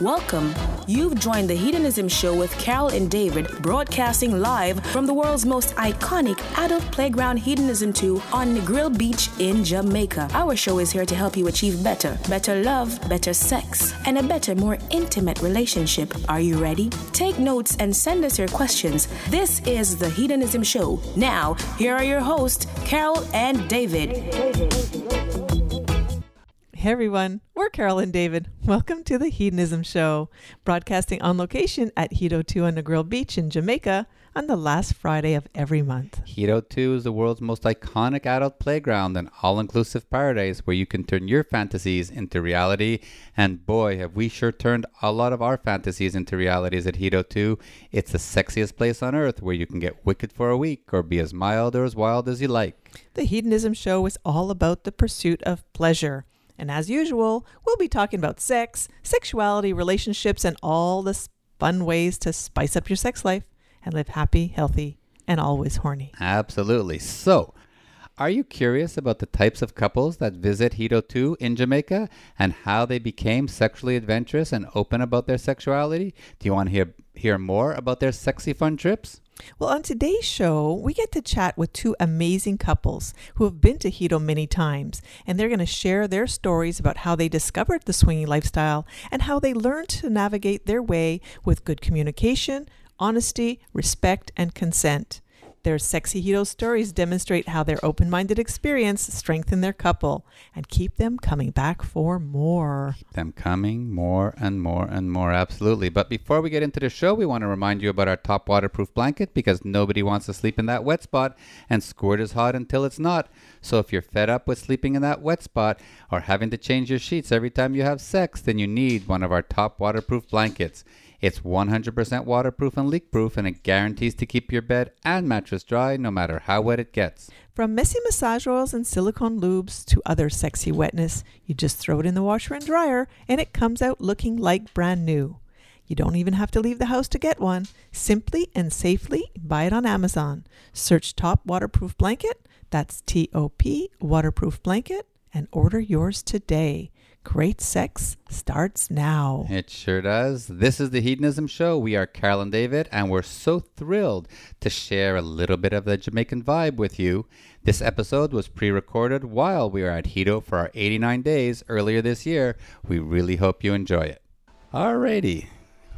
Welcome. You've joined the Hedonism Show with Carol and David, broadcasting live from the world's most iconic adult playground Hedonism 2 on Negril Beach in Jamaica. Our show is here to help you achieve better, better love, better sex, and a better, more intimate relationship. Are you ready? Take notes and send us your questions. This is the Hedonism Show. Now, here are your hosts, Carol and David. Hey everyone, we're Carol and David. Welcome to the Hedonism Show, broadcasting on location at Hedo 2 on Negril Beach in Jamaica on the last Friday of every month. Hedo 2 is the world's most iconic adult playground and all inclusive paradise where you can turn your fantasies into reality. And boy, have we sure turned a lot of our fantasies into realities at Hedo 2. It's the sexiest place on earth where you can get wicked for a week or be as mild or as wild as you like. The Hedonism Show is all about the pursuit of pleasure. And as usual, we'll be talking about sex, sexuality, relationships, and all the fun ways to spice up your sex life and live happy, healthy, and always horny. Absolutely. So, are you curious about the types of couples that visit Hedo 2 in Jamaica and how they became sexually adventurous and open about their sexuality? Do you want to hear, hear more about their sexy fun trips? Well, on today's show, we get to chat with two amazing couples who have been to Hedo many times, and they're going to share their stories about how they discovered the swinging lifestyle and how they learned to navigate their way with good communication, honesty, respect, and consent. Their sexy Hedo stories demonstrate how their open minded experience strengthen their couple and keep them coming back for more. Keep them coming more and more and more, absolutely. But before we get into the show, we want to remind you about our top waterproof blanket because nobody wants to sleep in that wet spot, and squirt is hot until it's not. So if you're fed up with sleeping in that wet spot or having to change your sheets every time you have sex, then you need one of our top waterproof blankets. It's 100% waterproof and leak proof, and it guarantees to keep your bed and mattress dry no matter how wet it gets. From messy massage oils and silicone lubes to other sexy wetness, you just throw it in the washer and dryer, and it comes out looking like brand new. You don't even have to leave the house to get one. Simply and safely buy it on Amazon. Search Top Waterproof Blanket, that's T O P Waterproof Blanket, and order yours today. Great sex starts now. It sure does. This is the Hedonism Show. We are Carol and David, and we're so thrilled to share a little bit of the Jamaican vibe with you. This episode was pre recorded while we were at Hedo for our 89 days earlier this year. We really hope you enjoy it. Alrighty.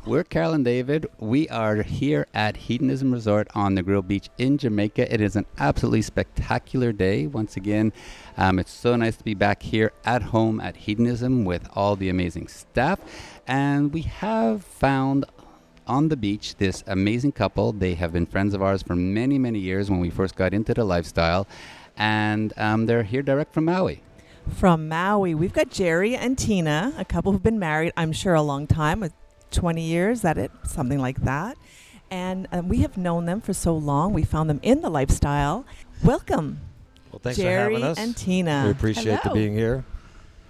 We're Carol and David. We are here at Hedonism Resort on Negril Beach in Jamaica. It is an absolutely spectacular day. Once again, um, it's so nice to be back here at home at Hedonism with all the amazing staff. And we have found on the beach this amazing couple. They have been friends of ours for many, many years when we first got into the lifestyle. And um, they're here direct from Maui. From Maui, we've got Jerry and Tina, a couple who've been married, I'm sure, a long time, 20 years, that it, something like that. And um, we have known them for so long. We found them in the lifestyle. Welcome, Well, thanks Jerry for having us. and Tina. We appreciate Hello. the being here.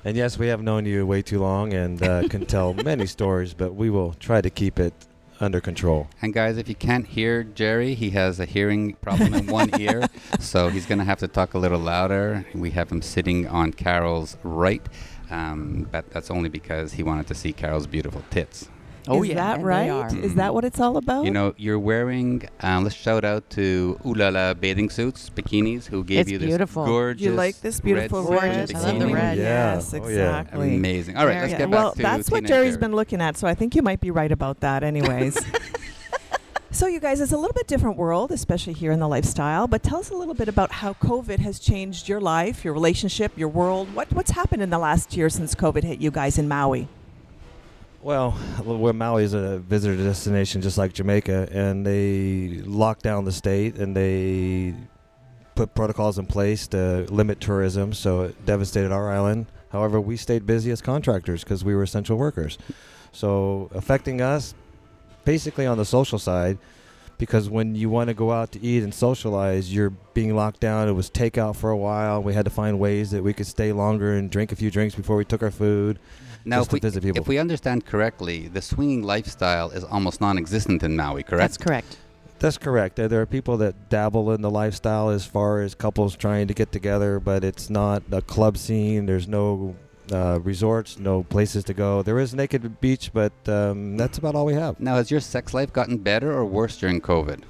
And yes, we have known you way too long and uh, can tell many stories, but we will try to keep it under control. And guys, if you can't hear Jerry, he has a hearing problem in one ear, so he's going to have to talk a little louder. We have him sitting on Carol's right, um, but that's only because he wanted to see Carol's beautiful tits. Oh, Is yeah, that and they right? are. Is that what it's all about? You know, you're wearing. Um, let's shout out to Ulala bathing suits, bikinis, who gave It's you this beautiful. gorgeous. you like this beautiful red red? Gorgeous. I love the red. Yeah. Yes, Oh, yeah. exactly. Amazing. All right, Very let's good. get back well, to that's what and Jerry's Jerry. been looking at, so I think you might be right about that, anyways. so, you guys, it's a little bit different world, especially here in the lifestyle. But tell us a little bit about how COVID has changed your life, your relationship, your world. What what's happened in the last year since COVID hit you guys in Maui? Well, where Maui is a visitor destination just like Jamaica, and they locked down the state and they put protocols in place to limit tourism, so it devastated our island. However, we stayed busy as contractors because we were essential workers. So, affecting us basically on the social side, because when you want to go out to eat and socialize, you're being locked down. It was takeout for a while. We had to find ways that we could stay longer and drink a few drinks before we took our food. Now, just if to we, visit people. if we understand correctly, the swinging lifestyle is almost non-existent in Maui, correct? That's correct. That's correct. There, there are people that dabble in the lifestyle as far as couples trying to get together, but it's not a club scene. There's no uh, resorts, no places to go. There is Naked Beach, but um, that's about all we have. Now, has your sex life gotten better or worse during COVID?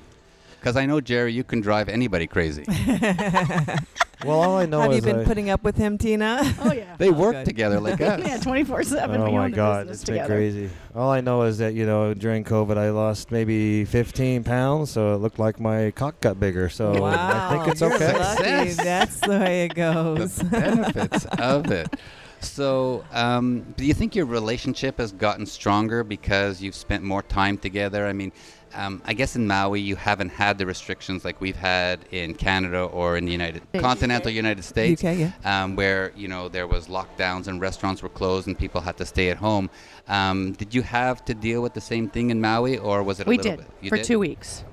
Because I know, Jerry, you can drive anybody crazy. Well, all I know Have is you been I- putting up with him, Tina? Oh yeah. They Oh, work good. together like us. yeah, 24/7 Oh my God, business it's been crazy. All I know is that you know during COVID I lost maybe 15 pounds, so it looked like my cock got bigger. So I think it's you're okay. lucky. Success. That's the way it goes. the benefits of it. So, um, do you think your relationship has gotten stronger because you've spent more time together? I mean, um, I guess in Maui you haven't had the restrictions like we've had in Canada or in the United States. continental United States, UK, yeah. um, where you know there was lockdowns and restaurants were closed and people had to stay at home. Um, did you have to deal with the same thing in Maui, or was it? A We little did for did? two weeks.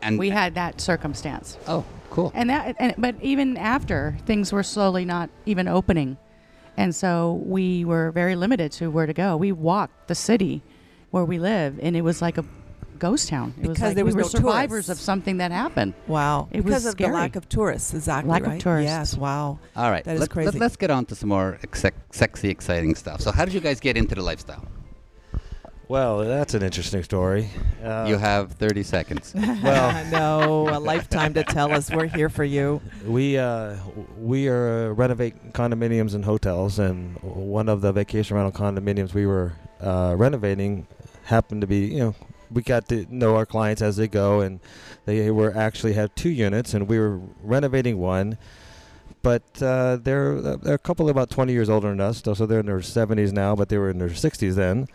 And We had that circumstance, oh, cool. and that. And, but even after things were slowly not even opening, and so we were very limited to where to go. We walked the city where we live, and it was like a ghost town. It was Because like there was we were no survivors tourists. of something that happened. Wow. It because was of the lack of tourists, exactly. Lack of right? tourists. Yes, wow. All right, That is let, crazy. Let, us get on to some more exec- sexy, exciting stuff. So, how did you guys get into the lifestyle? Well, that's an interesting story. Uh, you have 30 seconds. Well- no, a lifetime to tell us we're here for you. We uh, we are uh, renovate condominiums and hotels, and one of the vacation rental condominiums we were uh, renovating happened to be, you know, we got to know our clients as they go, and they were actually have two units, and we were renovating one. But uh, they're, they're a couple about 20 years older than us, so they're in their 70s now, but they were in their 60s then,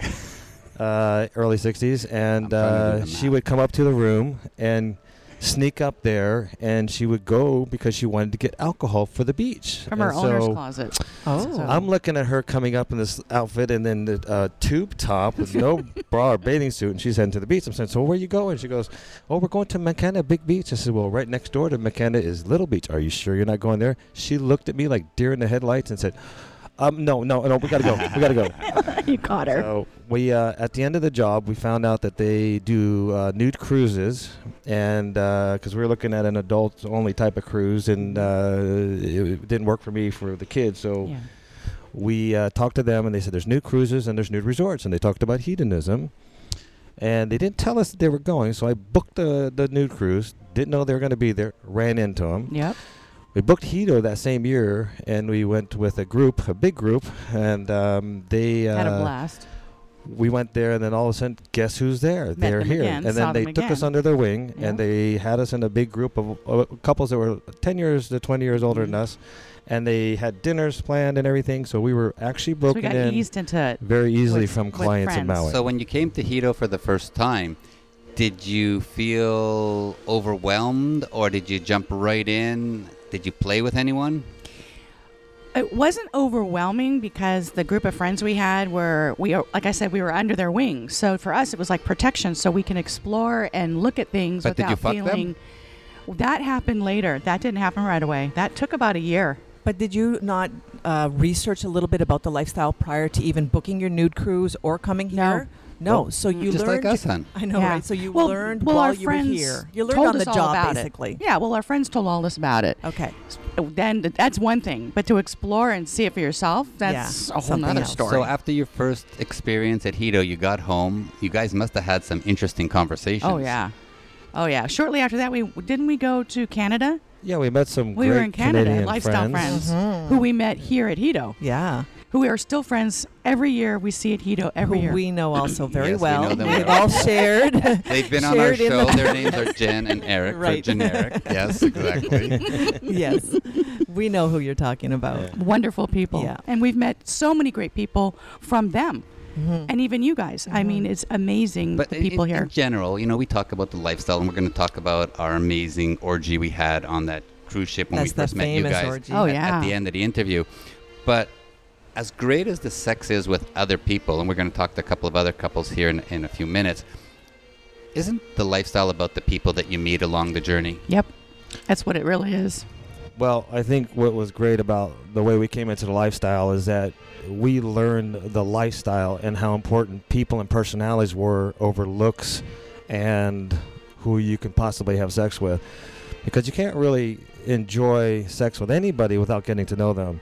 uh, early 60s. And I'm trying to do uh, she would come up to the room and sneak up there, and she would go because she wanted to get alcohol for the beach. From And our owner's closet. Oh. So- I'm looking at her coming up in this outfit and then the uh, tube top with no bra or bathing suit, and she's heading to the beach. I'm saying, "So where are you going?" She goes, "Oh, we're going to Makena Big Beach." I said, "Well, right next door to Makena is Little Beach. Are you sure you're not going there?" She looked at me like deer in the headlights and said, "Um, no, no, no, we gotta go. We gotta go." you caught her. So we, uh, at the end of the job, we found out that they do uh, nude cruises, and because we were looking at an adult-only type of cruise, and uh, it didn't work for me for the kids, so yeah. we uh, talked to them, and they said there's nude cruises and there's nude resorts, and they talked about hedonism, and they didn't tell us that they were going, so I booked the the nude cruise. Didn't know they were going to be there. Ran into them. Yep. We booked Hedo that same year, and we went with a group, a big group, and um, they uh, Had a blast. we went there, and then all of a sudden, guess who's there? Met They're them here, again, and saw then they them took us under their wing, Yeah. and they had us in a big group of uh, couples that were ten years to twenty years older Mhm. than us, and they had dinners planned and everything. So we were actually So we broken got in eased into very easily with- from clients in friends. Maui. So, when you came to Hedo for the first time, did you feel overwhelmed or did you jump right in? Did you play with anyone? It wasn't overwhelming because the group of friends we had were we like I said we were under their wing. So for us it was like protection, so we can explore and look at things But did you without fuck them? feeling. That happened later. That didn't happen right away. That took about a year. But did you not uh, research a little bit about the lifestyle prior to even booking your nude cruise or coming here? No. Oh, so you Just learned. like us, hon. I know, Yeah. right? So you well, learned well, while our you were here. You learned told on the us all job, basically. It. Yeah, well, our friends told all us about it. Okay. Then that's one thing, but to explore and see it for yourself, that's Yeah, a whole something nother else. story. So, after your first experience at Hedo, you got home. You guys must have had some interesting conversations. oh yeah, oh yeah. Shortly after that, we didn't we go to Canada? yeah, we met some We great were in Canada, Canadian lifestyle friends. friends, Mhm. who we met here at Hedo. Yeah. Who we are still friends every year. We see at Hedo every Who year. we know also very Yes, we well. know them We've all shared. They've been on our show. the- Their names are Jen and Eric for Right. generic. Yes, exactly. yes. We know who you're talking about. Yeah. Wonderful people. Yeah. And we've met so many great people from them. Mhm. And even you guys. I mean, Mhm. it's amazing But the people in, here. in general, you know, we talk about the lifestyle, and we're going to talk about our amazing orgy we had on that cruise ship when That's we first met you guys. orgy. Oh, at- yeah. At the end of the interview, but as great as the sex is with other people, and we're going to talk to a couple of other couples here in, in a few minutes. Isn't the lifestyle about the people that you meet along the journey? Yep. That's what it really is. Well, I think what was great about the way we came into the lifestyle is that we learned the lifestyle and how important people and personalities were over looks and who you can possibly have sex with. Because you can't really enjoy sex with anybody without getting to know them.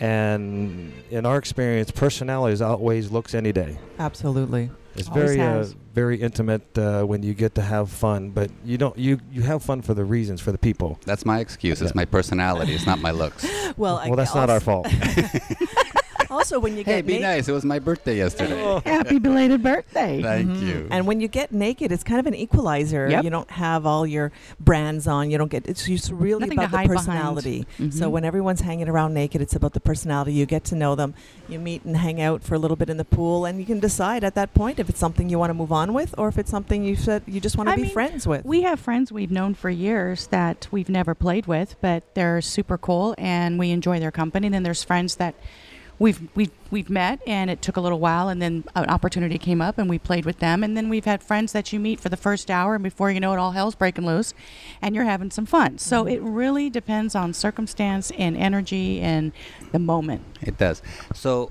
And in our experience, personalities outweighs looks any day. Absolutely. It's Always very uh, very intimate uh, when you get to have fun, but you don't you you have fun for the reasons for the people. That's my excuse. It's my personality. It's not my looks. Well, I well, that's not our fault. Also, when you hey, get be naked, nice. It was my birthday yesterday. Happy belated birthday. Thank Mhm. you. And when you get naked, it's kind of an equalizer. Yep. You don't have all your brands on. You don't get. It's just really Nothing to about the hide behind. personality. So Mhm. when everyone's hanging around naked, it's about the personality. You get to know them. You meet and hang out for a little bit in the pool, and you can decide at that point if it's something you want to move on with, or if it's something you said you just want to be mean, friends with. We have friends we've known for years that we've never played with, but they're super cool and we enjoy their company. And then there's friends that we've we've we've met and it took a little while and then an opportunity came up and we played with them. And then we've had friends that you meet for the first hour and before you know it all hell's breaking loose and you're having some fun. So Mm-hmm. it really depends on circumstance and energy and the moment. It does. So,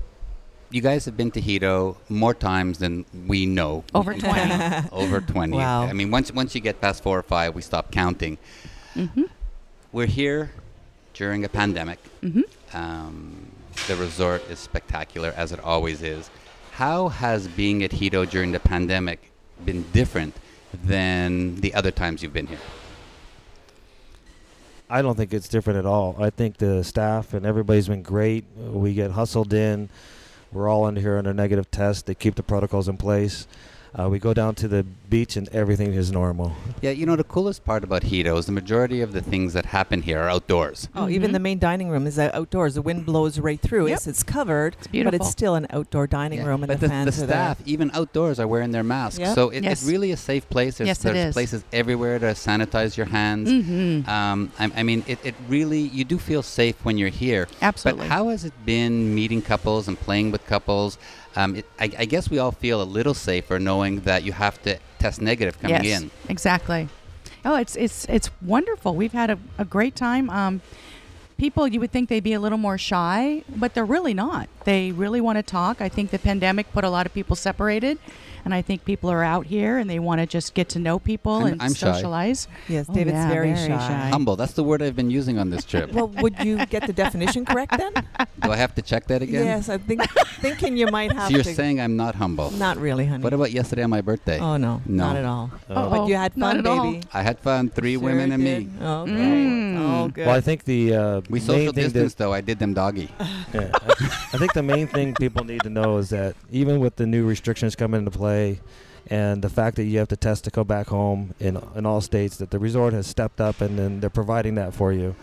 you guys have been to Hedo more times than we know. Over 20. Over 20. Wow. I mean, once once you get past four or five, we stop counting. hmm We're here during a pandemic. hmm Um, the resort is spectacular, as it always is. How has being at Hedo during the pandemic been different than the other times you've been here? I don't think it's different at all. I think the staff and everybody's been great. We get hustled in. We're all under here under negative test. They keep the protocols in place. Uh, we go down to the beach and everything is normal. Yeah, you know, the coolest part about Hedo is the majority of the things that happen here are outdoors. Oh, even Mhm. the main dining room is uh, outdoors. The wind blows right through. Yep. It's, it's covered, It's beautiful. but it's still an outdoor dining Yeah, room, and but the, the, fans the are there. staff, even outdoors, are wearing their masks. Yep. So it, Yes. it's really a safe place. There's, Yes, it there's is. places everywhere to sanitize your hands. hmm Um, I, I mean, it, it really, you do feel safe when you're here. Absolutely. But how has it been meeting couples and playing with couples? Um, it, I, I guess we all feel a little safer knowing that you have to test negative coming yes, in. Exactly. Oh, it's it's it's wonderful. We've had a, a great time. Um, people, you would think they'd be a little more shy, but they're really not. They really want to talk. I think the pandemic put a lot of people separated, and I think people are out here and they want to just get to know people I'm- and I'm shy. socialize. Yes, Oh, David's yeah, very, very shy. Humble, that's the word I've been using on this trip. well, would you get the definition correct then? Do I have to check that again? Yes, I think thinking you might have So you're to. saying I'm not humble. not really, honey. What about yesterday on my birthday? Oh no, No. not at all. Uh-oh, but you had not fun, at all. baby. I had fun. Three Sure women and me. Oh, good. Mm. Oh, good. Well, I think the uh, We main social distance, though. I did them doggy. yeah, I, I think the main thing people need to know is that even with the new restrictions coming into play, and the fact that you have to test to go back home in in all states, that the resort has stepped up and then they're providing that for you.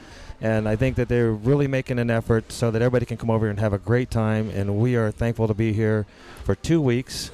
And I think that they're really making an effort so that everybody can come over and have a great time. And we are thankful to be here for two weeks,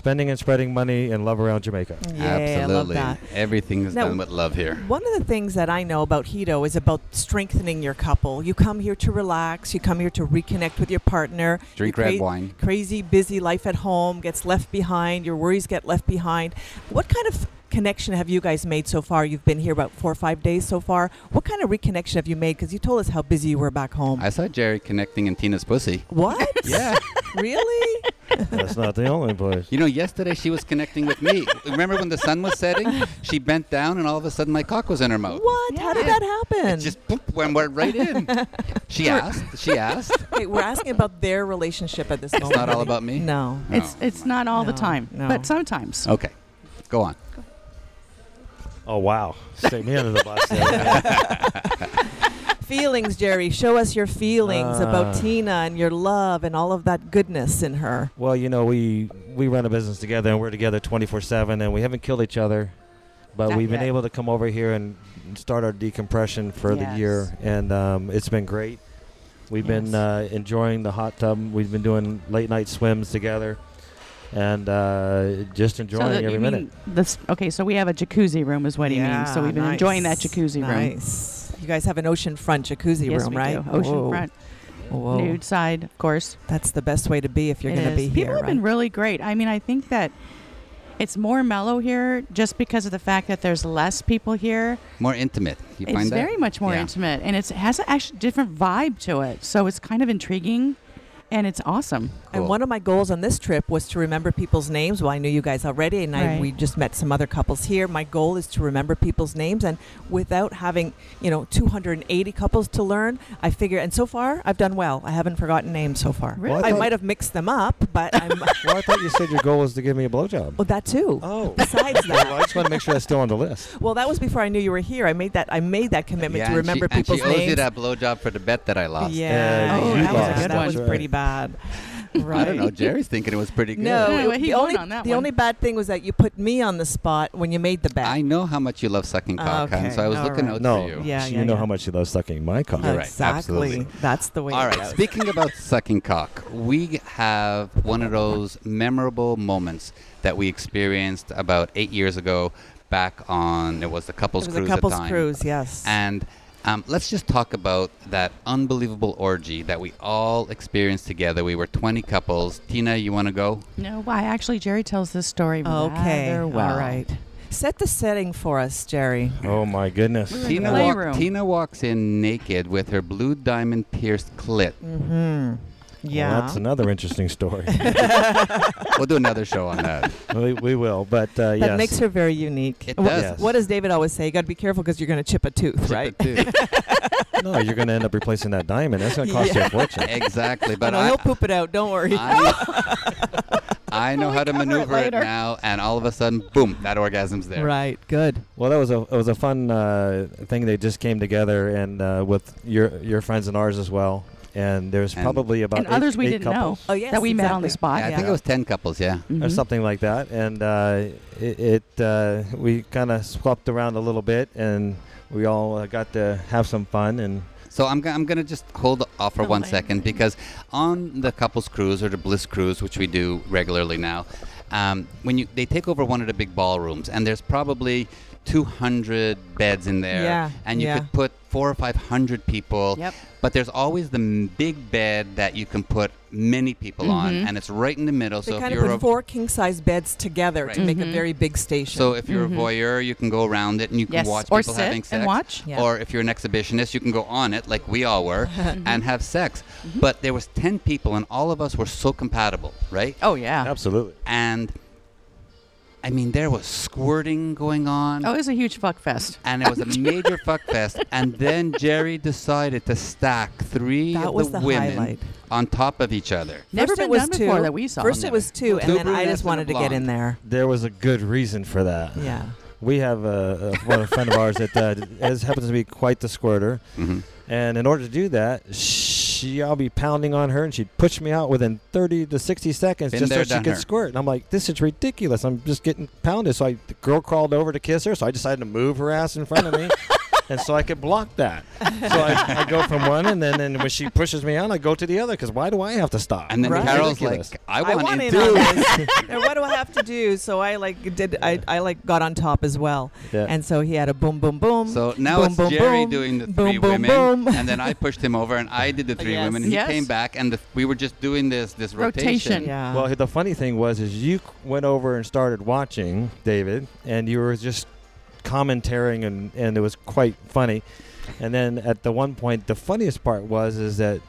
spending and spreading money and love around Jamaica. yeah, Absolutely. I love that. Everything is Now- done with love here. One of the things that I know about Hedo is about strengthening your couple. You come here to relax. You come here to reconnect with your partner. Drink Your red cra- wine. Crazy, busy life at home gets left behind. Your worries get left behind. What kind of connection have you guys made so far? You've been here about four or five days so far. What kind of reconnection have you made? Because you told us how busy you were back home. I saw Jerry connecting in Tina's pussy. what? Yeah. really? That's not the only place. You know, yesterday she was connecting with me. Remember when the sun was setting? She bent down and all of a sudden my cock was in her mouth. What? How did that happen? It just poop, went went right in. She asked. She asked. Wait, we're asking about their relationship at this It's moment. not all about me? No. No. It's it's not all the time, no. but sometimes. Okay. Go on. Oh wow! Stick me under the bus. There. Feelings, Jerry. Show us your feelings about Uh. Tina and your love and all of that goodness in her. Well, you know, we we run a business together and we're together 24/7 and we haven't killed each other. But Not we've been able to come over here and start our decompression for the year and um, it's been great. We've been uh, enjoying the hot tub. We've been doing late night swims together and uh, just enjoying that every you minute. mean this? Okay, so we have a jacuzzi room, is what he means. So we've been enjoying that jacuzzi room. Nice. You guys have an oceanfront jacuzzi Yes, room, we right? do. Ocean Whoa. front, Whoa. nude side, of course. That's the best way to be if you're going to be is. here. People have right? been really great. I mean, I think that it's more mellow here just because of the fact that there's less people here. More intimate. You it's find that? very much more Yeah. intimate, and it's, it has a actually different vibe to it. So it's kind of intriguing. And it's awesome. And one of my goals on this trip was to remember people's names. Well, I knew you guys already, and I, we just met some other couples here. My goal is to remember people's names, and without having you know 280 couples to learn, I figure. And so far, I've done well. I haven't forgotten names so far. Really? Well, I I might have mixed them up, but I'm. Well, I thought you said your goal was to give me a blowjob. well, that too. Oh. Besides Well, that. I just want to make sure that's still on the list. Well, that was before I knew you were here. I made that. I made that commitment Yeah, to remember she, people's and she owes you that blowjob for the bet that I lost. Yeah. Uh, Oh, that that was was a a good That was pretty right. Bad. Right. I don't know. Jerry's thinking it was pretty good. No, Yeah, it- well, he the only on that the one. only bad thing was that you put me on the spot when you made the bet. I know how much you love sucking cock, hon, Okay, so I was all looking right. out No, for you. Yeah, you yeah, know yeah. how much you love sucking my cock. You're right, exactly. absolutely. That's the way. All it right. goes. Speaking about sucking cock, we have one of those memorable moments that we experienced about eight years ago, back on it was the couples it was cruise a couples at the time. cruise. Yes. And um, let's just talk about that unbelievable orgy that we all experienced together. We were 20 couples. Tina, you want to go? No, why? Actually, Jerry tells this story okay. well. All right. Set the setting for us, Jerry. Oh my goodness. We're Tina, walk. Tina walks in naked with her blue diamond pierced clit. Mm-hmm. Yeah. Well, that's another interesting story. we'll do another show on that. we, we will, but uh, that yes. makes her very unique. It Wha- does. Yes. What does David always say? You got to be careful because you're going to chip a tooth, Chip right? it too. no, you're going to end up replacing that diamond. That's going to cost you a fortune. exactly. But But no, I, he'll poop it out. Don't worry. I, I know how to cover it maneuver it, now, and all of a sudden, boom, that orgasm's there. right. Good. Well, that was a it was a fun uh, thing. They just came together and uh, with your your friends and ours as well. And there's And- probably about And eight, others we eight didn't know. Oh yes. that we met on the spot. Yeah, I Yeah. think it was 10 couples, yeah. or Mhm. something like that. And uh, it, it uh, we kind of swapped around a little bit, and we all uh, got to have some fun. And So I'm, go- I'm going to just hold off for The one lame. second because on the couples cruise or the bliss cruise, which we do regularly now, um, when you they take over one of the big ballrooms and there's probably 200 beds in there, Yeah, and you yeah. could put four or five hundred people. Yep. But there's always the m- big bed that you can put many people on, Mhm. and it's right in the middle. They so kind of you're put a, four king size beds together to Right. make a Mhm. very big station. so if you're Mhm. a voyeur, you can go around it and you can Yes, watch or people sit having sex. and watch. Yeah. Or if you're an exhibitionist, you can go on it like we all were and have sex. But there was 10 people and all of us were so compatible, right? Oh yeah. absolutely, And I mean, there was squirting going on. Oh, it was a huge fuck fest. And it was a major fuck fest. And then Jerry decided to stack three That of was the, the women highlight. on top of each other. Never First been it was done two. before that we saw. First it was two, and Two then I just wanted to get in there. there was a good reason for that. Yeah. We have a, a, one a friend of ours that uh, is, happens to be quite the squirter, hmm and in order to do that, she I'll be pounding on her, and she'd push me out within 30 to 60 seconds Been just there, so she could her. squirt. And I'm like, this is ridiculous. I'm just getting pounded. So I, the girl crawled over to kiss her, so I decided to move her ass in front of me. And so I could block that. So I, I go from one, and then and when she pushes me on, I go to the other. Because why do I have to stop? And then Right. Carol's Ridiculous. like, I I want, want in in too. on this. and what do I have to do? So I like did I, I like got on top as well. Yeah. And so he had a boom boom boom. So now boom, it's boom, Jerry boom, doing the three boom, women, boom. and then I pushed him over, and I did the three Yes. women. He Yes. came back, and the, we were just doing this this rotation. Rotation. yeah. Well, the funny thing was, is you went over and started watching David, and you were just commentating, and and it was quite funny. And then at the one point, the funniest part was is that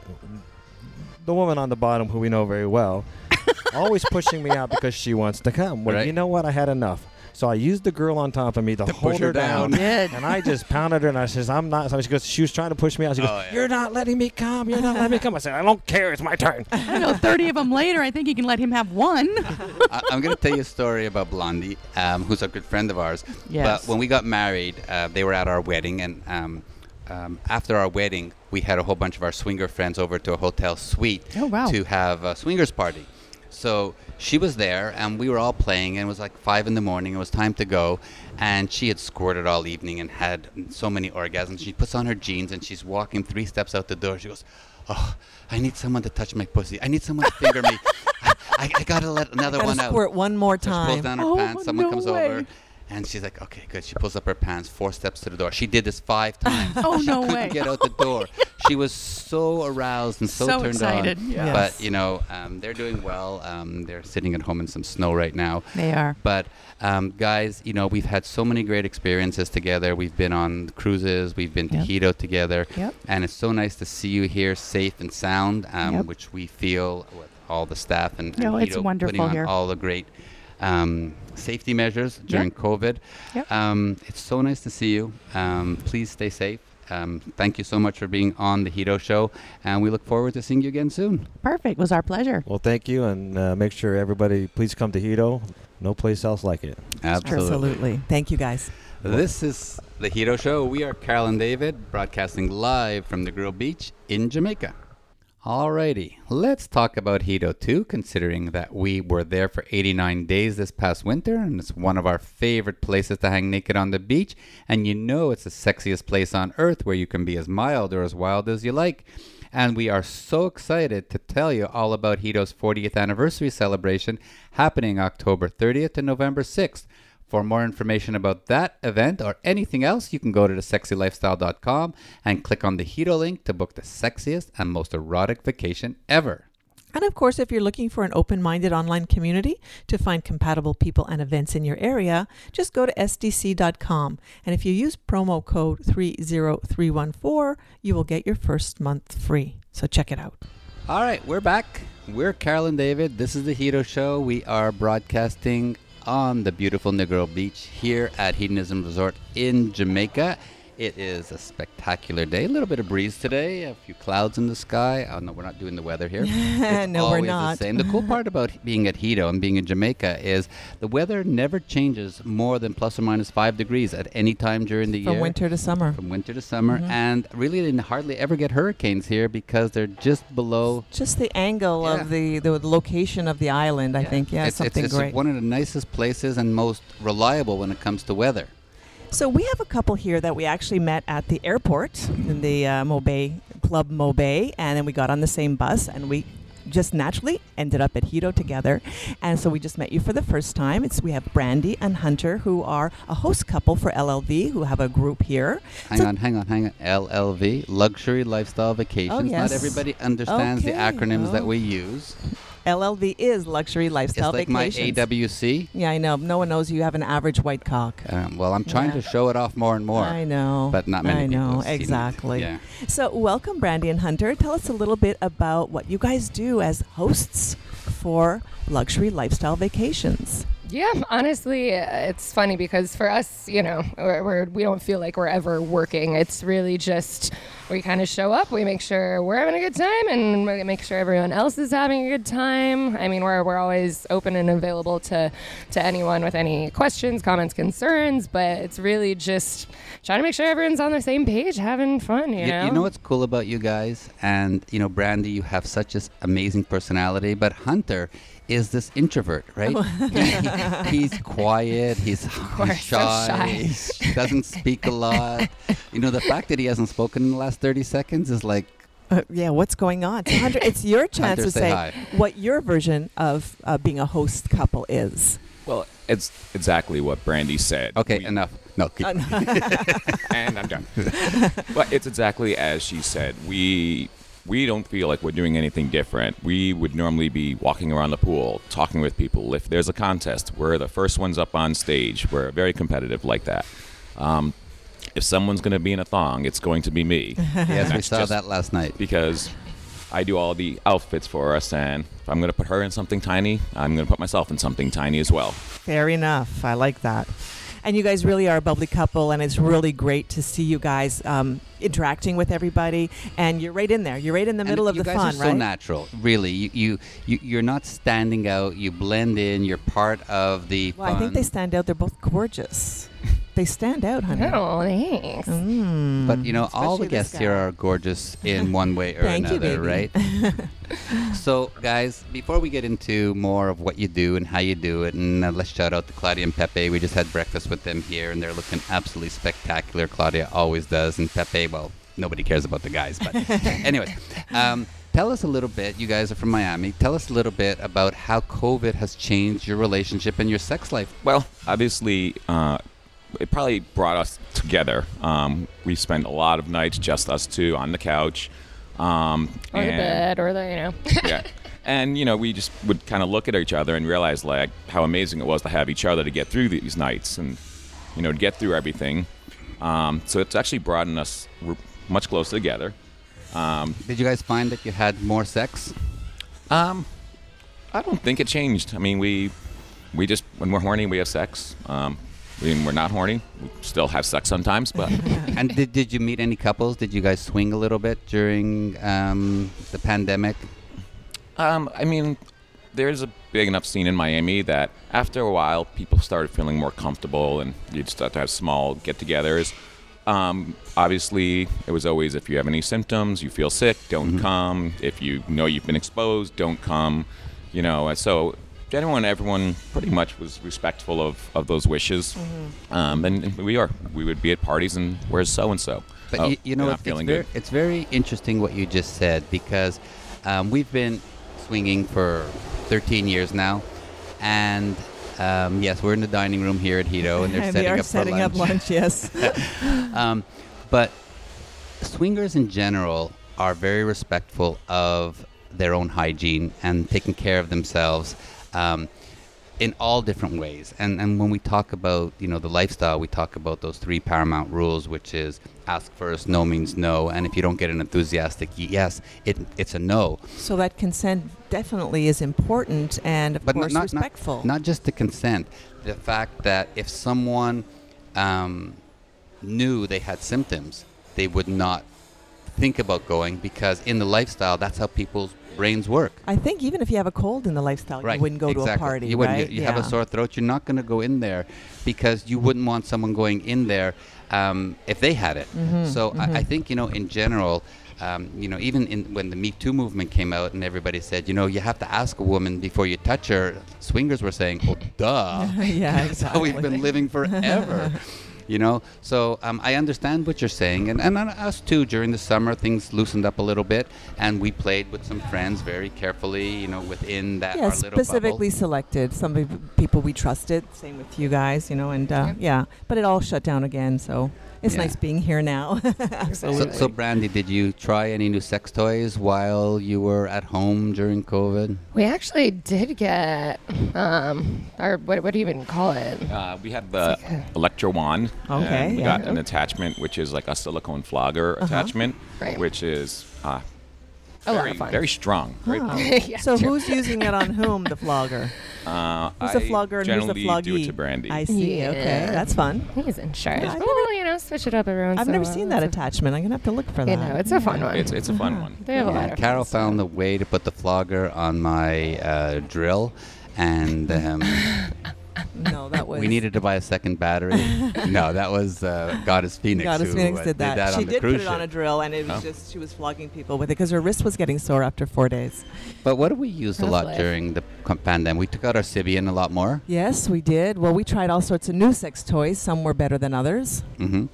the woman on the bottom, who we know very well, always pushing me out because she wants to come. Well, Right. you know what? I had enough. So I used the girl on top of me to, To hold push her her down. down. And I just pounded her, and I says, "I'm not." So she goes, she was trying to push me out. She goes, Oh, yeah. "You're not letting me come. You're not letting me come." I said, "I don't care. It's my turn." I know. Thirty of them later, I think you can let him have one. I, I'm going to tell you a story about Blondie, um, who's a good friend of ours. Yes. But when we got married, uh, they were at our wedding, and um, um, after our wedding, we had a whole bunch of our swinger friends over to a hotel suite Oh, wow. to have a swingers party. So she was there, and we were all playing, and it was like five in the morning. It was time to go, and she had squirted all evening and had so many orgasms. She puts on her jeans, and she's walking three steps out the door. She goes, "Oh, I need someone to touch my pussy. I need someone to finger me. I, I, I gotta let another Gotta one out." squirt one more So she pulls time. down her Oh, pants. Someone no comes way. over, And she's like, okay, good. She pulls up her pants, four steps to the door. She did this five times. Oh, she no couldn't way. get out the door. she was so aroused and so, So turned excited, on. yes. But, you know, um, they're doing well. Um, they're sitting at home in some snow right now. They are. But um, guys, you know, we've had so many great experiences together. We've been on cruises, we've been to Yep. Together, Yep. and it's so nice to see you here, safe and sound, um, Yep. which we feel with all the staff and, and No, it's Hedo wonderful putting on here. all the great um, safety measures during COVID. Yep. Um, it's so nice to see you. Um, please stay safe. Um, thank you so much for being on the Hedo Show, and we look forward to seeing you again soon. Perfect. It was our pleasure. Well, thank you, and uh, make sure everybody please come to Hedo. No place else like it. Absolutely. Thank you, guys. This is the Hedo Show. We are Carol and David, broadcasting live from Negril Beach in Jamaica. Alrighty, let's talk about Hedo too, considering that we were there for 89 days this past winter, and it's one of our favorite places to hang naked on the beach. And you know it's the sexiest place on earth where you can be as mild or as wild as you like. And we are so excited to tell you all about Hedo's 40th anniversary celebration happening October 30th to November 6th. For more information about that event or anything else, you can go to thesexylifestyle.com and click on the Hedo link to book the sexiest and most erotic vacation ever. And of course, if you're looking for an open minded online community to find compatible people and events in your area, just go to sdc.com. And if you use promo code 30314, you will get your first month free. So check it out. All right, we're back. We're Carolyn and David. This is the Hedo Show. We are broadcasting on the beautiful Negril Beach here at Hedonism Resort in Jamaica. It is a spectacular day. A little bit of breeze today, a few clouds in the sky. Oh, no, we're not doing the weather here. No, we're not. The, same. the cool part about being at Hedo and being in Jamaica is the weather never changes more than plus or minus five degrees at any time during the From year From winter to summer. from winter to summer, Mm-hmm. and really they hardly ever get hurricanes here because they're just below. Just the angle Yeah. of the, the location of the island, I think. Yeah, it's, something it's, great. it's one of the nicest places and most reliable when it comes to weather. So we have a couple here that we actually met at the airport in the uh, Mobay Club Mobay, and then we got on the same bus, and we just naturally ended up at Hedo together. And so we just met you for the first time. It's we have Brandy and Hunter, who are a host couple for LLV, who have a group here. Hang So- on, hang on, hang on. LLV, Luxury Lifestyle Vacations. Oh, yes. Not everybody understands the Okay. acronyms that Oh. we use. LLV is Luxury lifestyle It's like my Vacations. AWC. yeah, I know. No one knows you have an average white cock. Um, well, I'm trying Yeah. to show it off more and more. I know. But not many I people know, exactly. Yeah. So, welcome, Brandy and Hunter. Tell us a little bit about what you guys do as hosts for Luxury Lifestyle Vacations. Yeah, honestly, it's funny because for us, you know, we're, we're, we don't feel like we're ever working. It's really just we kind of show up, we make sure we're having a good time, and we make sure everyone else is having a good time. I mean, we're, we're always open and available to, to anyone with any questions, comments, concerns, but it's really just trying to make sure everyone's on the same page, having fun, you Y- know? You know what's cool about you guys? And, you know, Brandy, you have such an amazing personality, but Hunter is this introvert, right? he's quiet, he's, he's course, so shy, he doesn't speak a lot. You know, the fact that he hasn't spoken in the last 30 seconds is like, Uh, yeah, what's going on? So, Hunter, it's your chance Hunter, to say say hi. what your version of uh, being a host couple is. Well, it's exactly what Brandy said. okay, We- enough. No, keep, and I'm done. but it's exactly as she said. We we don't feel like we're doing anything different. We would normally be walking around the pool, talking with people. If there's a contest, we're the first ones up on stage. We're very competitive like that. Um, if someone's going to be in a thong, it's going to be me yes, we saw that last night. because I do all the outfits for us. And if I'm going to put her in something tiny, I'm going to put myself in something tiny as well. Fair enough. I like that. And you guys really are a bubbly couple, and it's really great to see you guys um, interacting with everybody. And you're right in there. You're right in the And middle of you the guys fun, are so right? natural, really. You, you, you, you're not standing out. You blend in. You're part of the Well, I think they stand out. They're both gorgeous. they stand out, honey. Oh, thanks. Mm. But you know, all the Especially this guests here are gorgeous in one way or Thank you, another, baby. right? so, guys, before we get into more of what you do and how you do it, and uh, let's shout out to Claudia and Pepe. We just had breakfast with them here, and they're looking absolutely spectacular. Claudia always does, and Pepe, well, nobody cares about the guys, but anyway. Um, Tell us a little bit. You guys are from Miami. Tell us a little bit about how COVID has changed your relationship and your sex life. Well, obviously, uh, it probably brought us together. Um, we spent a lot of nights just us two on the couch. Um, Or the bed, or the, you know. yeah. And you know, we just would kind of look at each other and realize like how amazing it was to have each other to get through these nights and you know to get through everything. Um, so it's actually brought us much closer together. Um, Did you guys find that you had more sex? um, I don't think it changed. I mean, we we just when we're horny, we have sex. Um, when we're not horny, we still have sex sometimes. But and did, did you meet any couples? Did you guys swing a little bit during um, the pandemic? Um, I mean, there's a big enough scene in Miami that after a while, people started feeling more comfortable, and you'd start to have small get-togethers. Um, obviously, it was always if you have any symptoms, you feel sick, don't come. If you know you've been exposed, don't come. You know, and so everyone, everyone pretty much was respectful of, of those wishes. Um, and, and we are. We would be at parties, and where's so and so? But you, you know, it's, it's, very, it's very interesting what you just said because um, we've been swinging for 13 years now, and um, yes, we're in the dining room here at Hedo, and they're And setting they are up setting for up lunch, yes. um, but swingers in general are very respectful of their own hygiene and taking care of themselves um, in all different ways. And and when we talk about you know the lifestyle, we talk about those three paramount rules, which is ask first, no means no, and if you don't get an enthusiastic yes, it it's a no. so that consent definitely is important and, of but course, not, respectful. Not, not just the consent, the fact that if someone um, knew they had symptoms, they would not think about going because in the lifestyle, that's how people's brains work. I think even if you have a cold in the lifestyle, you wouldn't go to a exactly. party, You wouldn't. right? You, you have a sore throat. You're not going to go in there because you wouldn't want someone going in there um, if they had it. Mm-hmm, so I, I think you know, in general, um, you know, even in, when the Me Too movement came out and everybody said, you know, you have to ask a woman before you touch her. Swingers were saying, "Oh, duh." yeah, That's how we've been living forever. You know, so um, I understand what you're saying, and, and us too. During the summer, things loosened up a little bit, and we played with some friends very carefully. You know, within that Yeah, our specifically bubble. selected. Some people we trusted. Same with you guys, you know, and uh, yeah. But it all shut down again, so it's Yeah. nice being here now. So, Absolutely. so, Brandy, did you try any new sex toys while you were at home during COVID? We actually did get, um, or what, what do you even call it? Uh, we have the Electro Wand. Okay, and we yeah. got an attachment, which is like a silicone flogger attachment, Right. which is uh, A lot very, of fun. very strong. Very Oh. powerful. Yeah, so true. who's using it on whom? The flogger. Uh, Who's I the flogger and who's the generally do it to Brandy. I see. Okay, that's fun. He's in charge. Yeah, I've you know, switch it up every once I've in never while. seen that attachment. I'm gonna have to look for that. You know, it's a fun one. It's, it's a fun one. they have a lot of Carol fun found the way to put the flogger on my uh, drill, and um, no, that was. we needed to buy a second battery. no, that was uh, Goddess Phoenix. Goddess who, Phoenix uh, did that. she on the did put cruise it on a drill, and it was Oh. just she was flogging people with it because her wrist was getting sore after four days. But what did we use a lot life. during the pandemic? We took out our Sybian a lot more. Yes, we did. Well, we tried all sorts of new sex toys. Some were better than others. hmm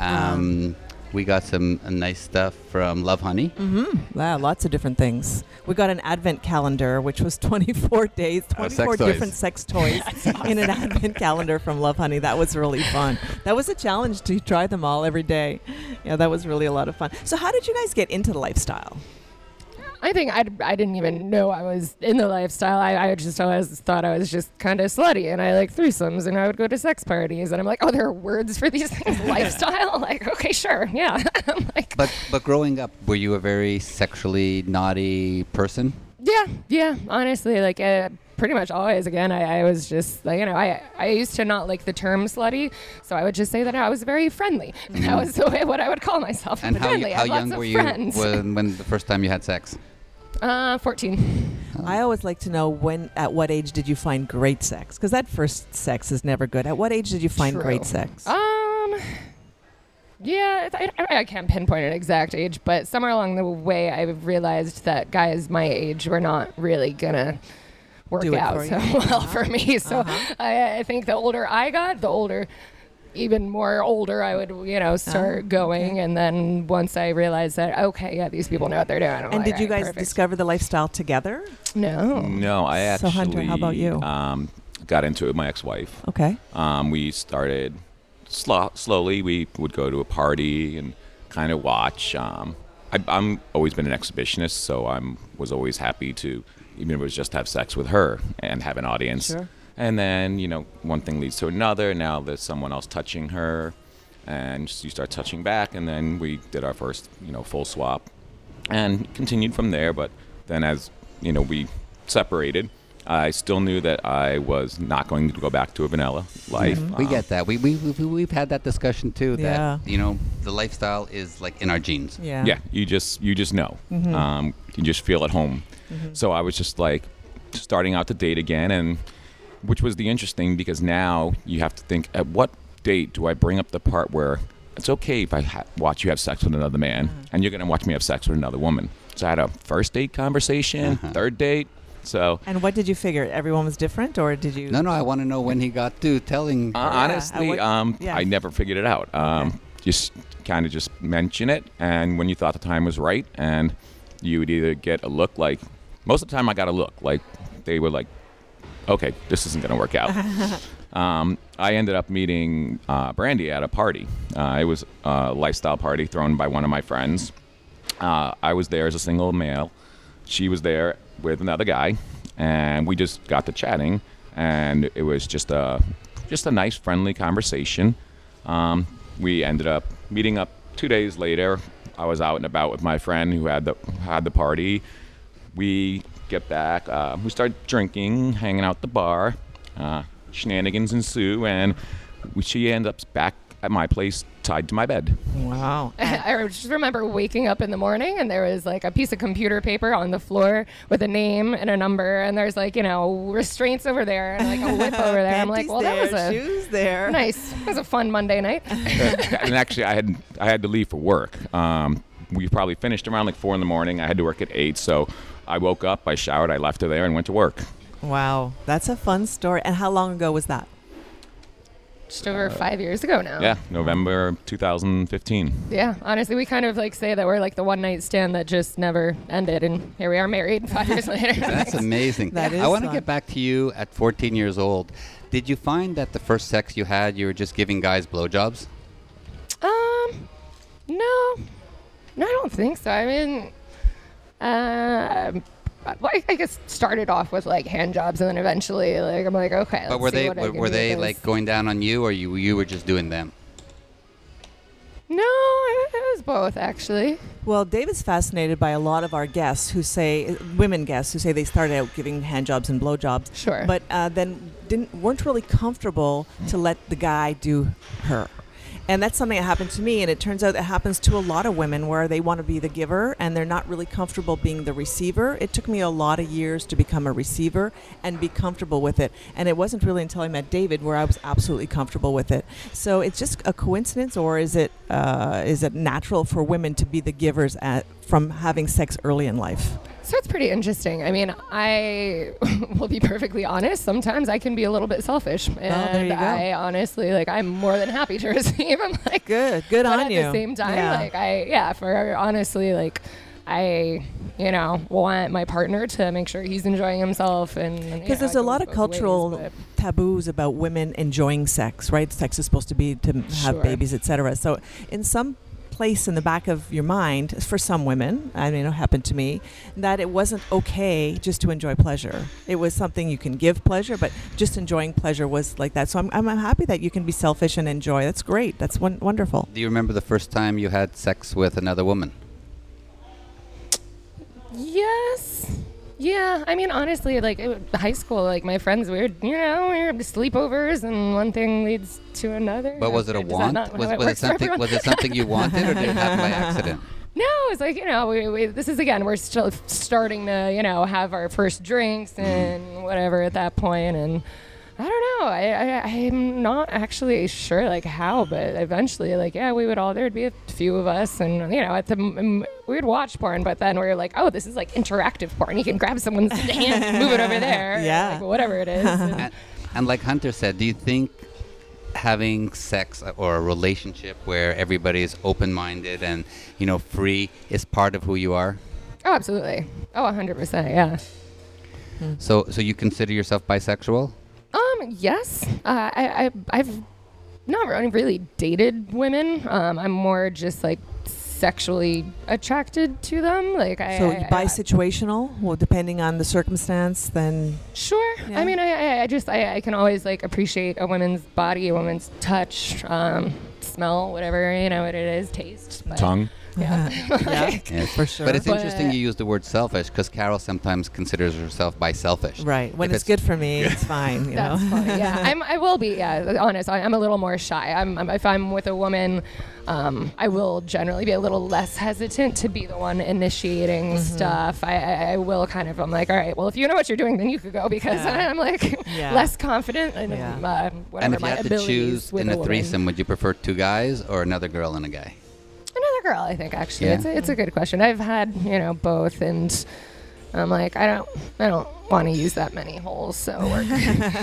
Um, we got some uh, nice stuff from Lovehoney. Mm-hmm. Yeah, lots of different things. We got an advent calendar, which was 24 days, Oh, sex 24 toys. different sex toys in an advent calendar from Lovehoney. That was really fun. That was a challenge to try them all every day. Yeah, that was really a lot of fun. So, how did you guys get into the lifestyle? I think I, I didn't even know I was in the lifestyle. I, I just always thought I was just kind of slutty and I like threesomes and I would go to sex parties and I'm like, oh, there are words for these things. lifestyle? Like, okay, sure. Yeah. Like, But but growing up, were you a very sexually naughty person? yeah, yeah. Honestly, like, uh, pretty much always. Again, I, I was just, like, you know, I, I used to not like the term slutty. So I would just say that I was very friendly. That was the way what I would call myself. Mm-hmm. And how, friendly. you, I how lots young of were you friends. when, when the first time you had sex? Uh, 14. I always like to know when, at what age did you find great sex? Because that first sex is never good. At what age did you find True. great sex? Um, yeah, I, I, I can't pinpoint an exact age, but somewhere along the way, I realized that guys my age were not really gonna work Do out so well for me. So Uh-huh. I, I think the older I got, the older even more older, I would, you know, start Oh, going. okay. And then once I realized that, okay, yeah, these people know what they're doing. I'm And like, did you "All right, guys perfect." discover the lifestyle together? No. No, I So, actually. Hunter, how about you? Um, got into it with my ex-wife. Okay. Um, we started slo- slowly. We would go to a party and kind of watch. Um, I, I'm always been an exhibitionist, so I'm was always happy to, even if it was just have sex with her and have an audience. Sure. And then you know one thing leads to another. Now there's someone else touching her, and you start touching back. And then we did our first you know full swap, and continued from there. But then as you know we separated. I still knew that I was not going to go back to a vanilla life. We Um, get that. We, we, we, we've had that discussion too. That, Yeah. you know, the lifestyle is like in our genes. Yeah. yeah you just you just know um, you just feel at home so i was just like starting out to date again and which was the interesting because now you have to think at what date do i bring up the part where it's okay if i ha- watch you have sex with another man and you're going to watch me have sex with another woman so i had a first date conversation third date so And what did you figure? Everyone was different, or did you? No, no, I want to know when he got to telling. Uh, her. honestly, what- um, yeah. I never figured it out. Um, Just kind of just mention it, and when you thought the time was right, and you would either get a look like, most of the time I got a look like they were like, okay, this isn't going to work out. um, I ended up meeting uh, Brandy at a party. Uh, it was a lifestyle party thrown by one of my friends. Uh, I was there as a single male. She was there with another guy, and we just got to chatting, and it was just a just a nice, friendly conversation. Um, we ended up meeting up two days later. I was out and about with my friend who had the had the party. We get back. Uh, we start drinking, hanging out at the bar. Uh, shenanigans ensue, and we, she ends up back at my place, tied to my bed. Wow. I just remember waking up in the morning and there was like a piece of computer paper on the floor with a name and a number, and there's like you know restraints over there and like a whip over there. I'm like, Panties well, that was a shoes there. nice. That was a fun Monday night. and actually, I had I had to leave for work. Um, we probably finished around like four in the morning. I had to work at eight, so I woke up, I showered, I left her there, and went to work. Wow, that's a fun story. And how long ago was that? Just over five years ago now. Yeah, November 2015. Yeah, honestly, we kind of like say that we're like the one night stand that just never ended, and here we are married five years later. That's amazing. That I is want to get back to you at 14 years old. Did you find that the first sex you had, you were just giving guys blowjobs? Um, no, no, I don't think so. I mean, um, well, I, I guess started off with like hand jobs, and then eventually, like, I'm like, okay. But let's were see they what were, were they with like going down on you, or you you were just doing them? No, it was both actually. Well, David's fascinated by a lot of our guests who say, women guests who say they started out giving hand jobs and blowjobs, Sure. but uh, then didn't weren't really comfortable to let the guy do her. And that's something that happened to me, and it turns out it happens to a lot of women where they want to be the giver and they're not really comfortable being the receiver. It took me a lot of years to become a receiver and be comfortable with it. And it wasn't really until I met David where I was absolutely comfortable with it. So it's just a coincidence, or is it uh, is it natural for women to be the givers at from having sex early in life? So it's pretty interesting. I mean, I will be perfectly honest. Sometimes I can be a little bit selfish, and Oh, there you go. I honestly like. I'm more than happy to receive. I'm like, Good, good on at you. the same time, Yeah. like I, yeah, for honestly, like I, you know, want my partner to make sure he's enjoying himself, and because know, there's a lot of both ways, cultural taboos about women enjoying sex right sex is supposed to be to have Sure. babies etc so in some place in the back of your mind for some women i mean it happened to me that it wasn't okay just to enjoy pleasure. It was something you can give pleasure but just enjoying pleasure was like that. So i'm, I'm happy that you can be selfish and enjoy. That's great. That's won- wonderful. Do you remember the first time you had sex with another woman? Yes. Yeah, I mean, honestly, like it, high school, like my friends, we were, you know, we were sleepovers, and one thing leads to another. But was it a Does want? Was, it was it something? Was it something you wanted, or did it happen by accident? No, it's like you know, we, we, this is again, we're still starting to, you know, have our first drinks mm-hmm. and whatever at that point, and I don't know, I, I I'm not actually sure like how, but eventually, like yeah, we would all there'd be a few of us, and you know, at the m- we would watch porn, but then we were like, oh, this is like interactive porn. You can grab someone's hand, and move it over there, or, Yeah. like, whatever it is. and- And, and like Hunter said, do you think having sex or a relationship where everybody is open-minded and you know free is part of who you are? Oh, absolutely. Oh, 100%. Yeah. So so you consider yourself bisexual? Um, yes. Uh, I, I, I've not really, really dated women. Um, I'm more just like sexually attracted to them. Like I, So I, bi-situational well, depending on the circumstance, then Sure. Yeah. I mean, I, I, I just, I, I can always like appreciate a woman's body, a woman's touch, um, smell, whatever, you know, what it is, taste. but- Tongue. Yeah. yeah, for sure. But it's But- interesting you use the word selfish because Carol sometimes considers herself biselfish. right. When If it's, good for me, it's fine. You That's know. funny. Yeah, I'm, I will be. Yeah, honest. I, I'm a little more shy. I'm, I'm if I'm with a woman, um, I will generally be a little less hesitant to be the one initiating Mm-hmm. stuff. I, I, I will kind of. I'm like, all right. Well, if you know what you're doing, then you could go because Yeah. I'm like Yeah. less confident in Yeah. uh, whatever And if you my had to choose in a a woman. threesome, would you prefer two guys or another girl and a guy? Another girl, I think. Actually, Yeah. it's a, it's a good question. I've had you know both, and I'm like, I don't, I don't want to use that many holes. So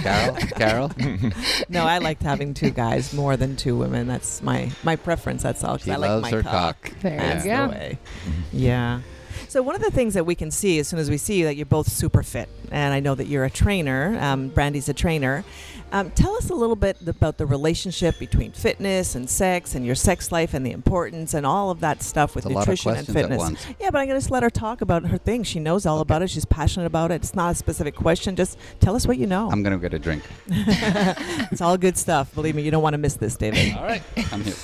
Carol? Carol? no, I liked having two guys more than two women. That's my my preference. That's all. 'cause She I like loves my her cock. cock. There you go. the way. Mm-hmm. Yeah. So one of the things that we can see as soon as we see you that you're both super fit, and I know that you're a trainer. Um, Brandy's a trainer. Um, tell us a little bit about the relationship between fitness and sex, and your sex life, and the importance, and all of that stuff with It's a lot of nutrition and questions at fitness. once. Yeah, but I'm going to just let her talk about her thing. She knows all about it. She's passionate about it. It's not a specific question. Just tell us what you know. I'm going to get a drink. it's all good stuff. Believe me, you don't want to miss this, David. All right. I'm here.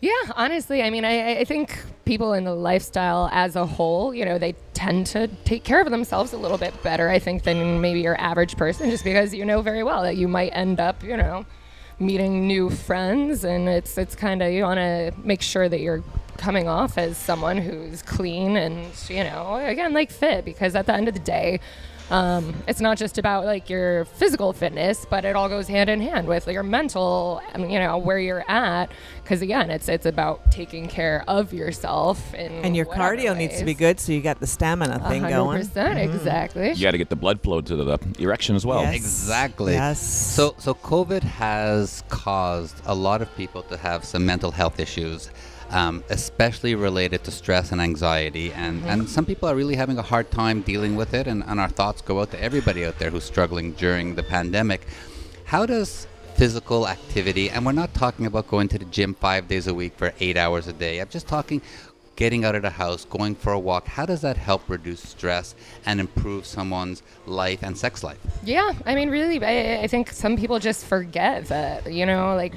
Yeah, honestly, I mean, I, I think people in the lifestyle as a whole, you know, they tend to take care of themselves a little bit better, I think, than maybe your average person, just because you know very well that you might end up, you know, meeting new friends, and it's it's kind of you want to make sure that you're coming off as someone who's clean and you know, again, like fit, because at the end of the day. Um, it's not just about like your physical fitness, but it all goes hand in hand with your mental, you know, where you're at. Because again, it's it's about taking care of yourself and And your cardio needs to be good, so you got the stamina thing going. Mm-hmm. percent, exactly. You got to get the blood flow to the erection as well. Yes. Exactly. Yes. So, so COVID has caused a lot of people to have some mental health issues, um, especially related to stress and anxiety. And, and some people are really having a hard time dealing with it. And, and our thoughts go out to everybody out there who's struggling during the pandemic. How does physical activity, and we're not talking about going to the gym five days a week for eight hours a day, I'm just talking getting out of the house, going for a walk, how does that help reduce stress and improve someone's life and sex life? Yeah, I mean, really, I, I think some people just forget that, you know, like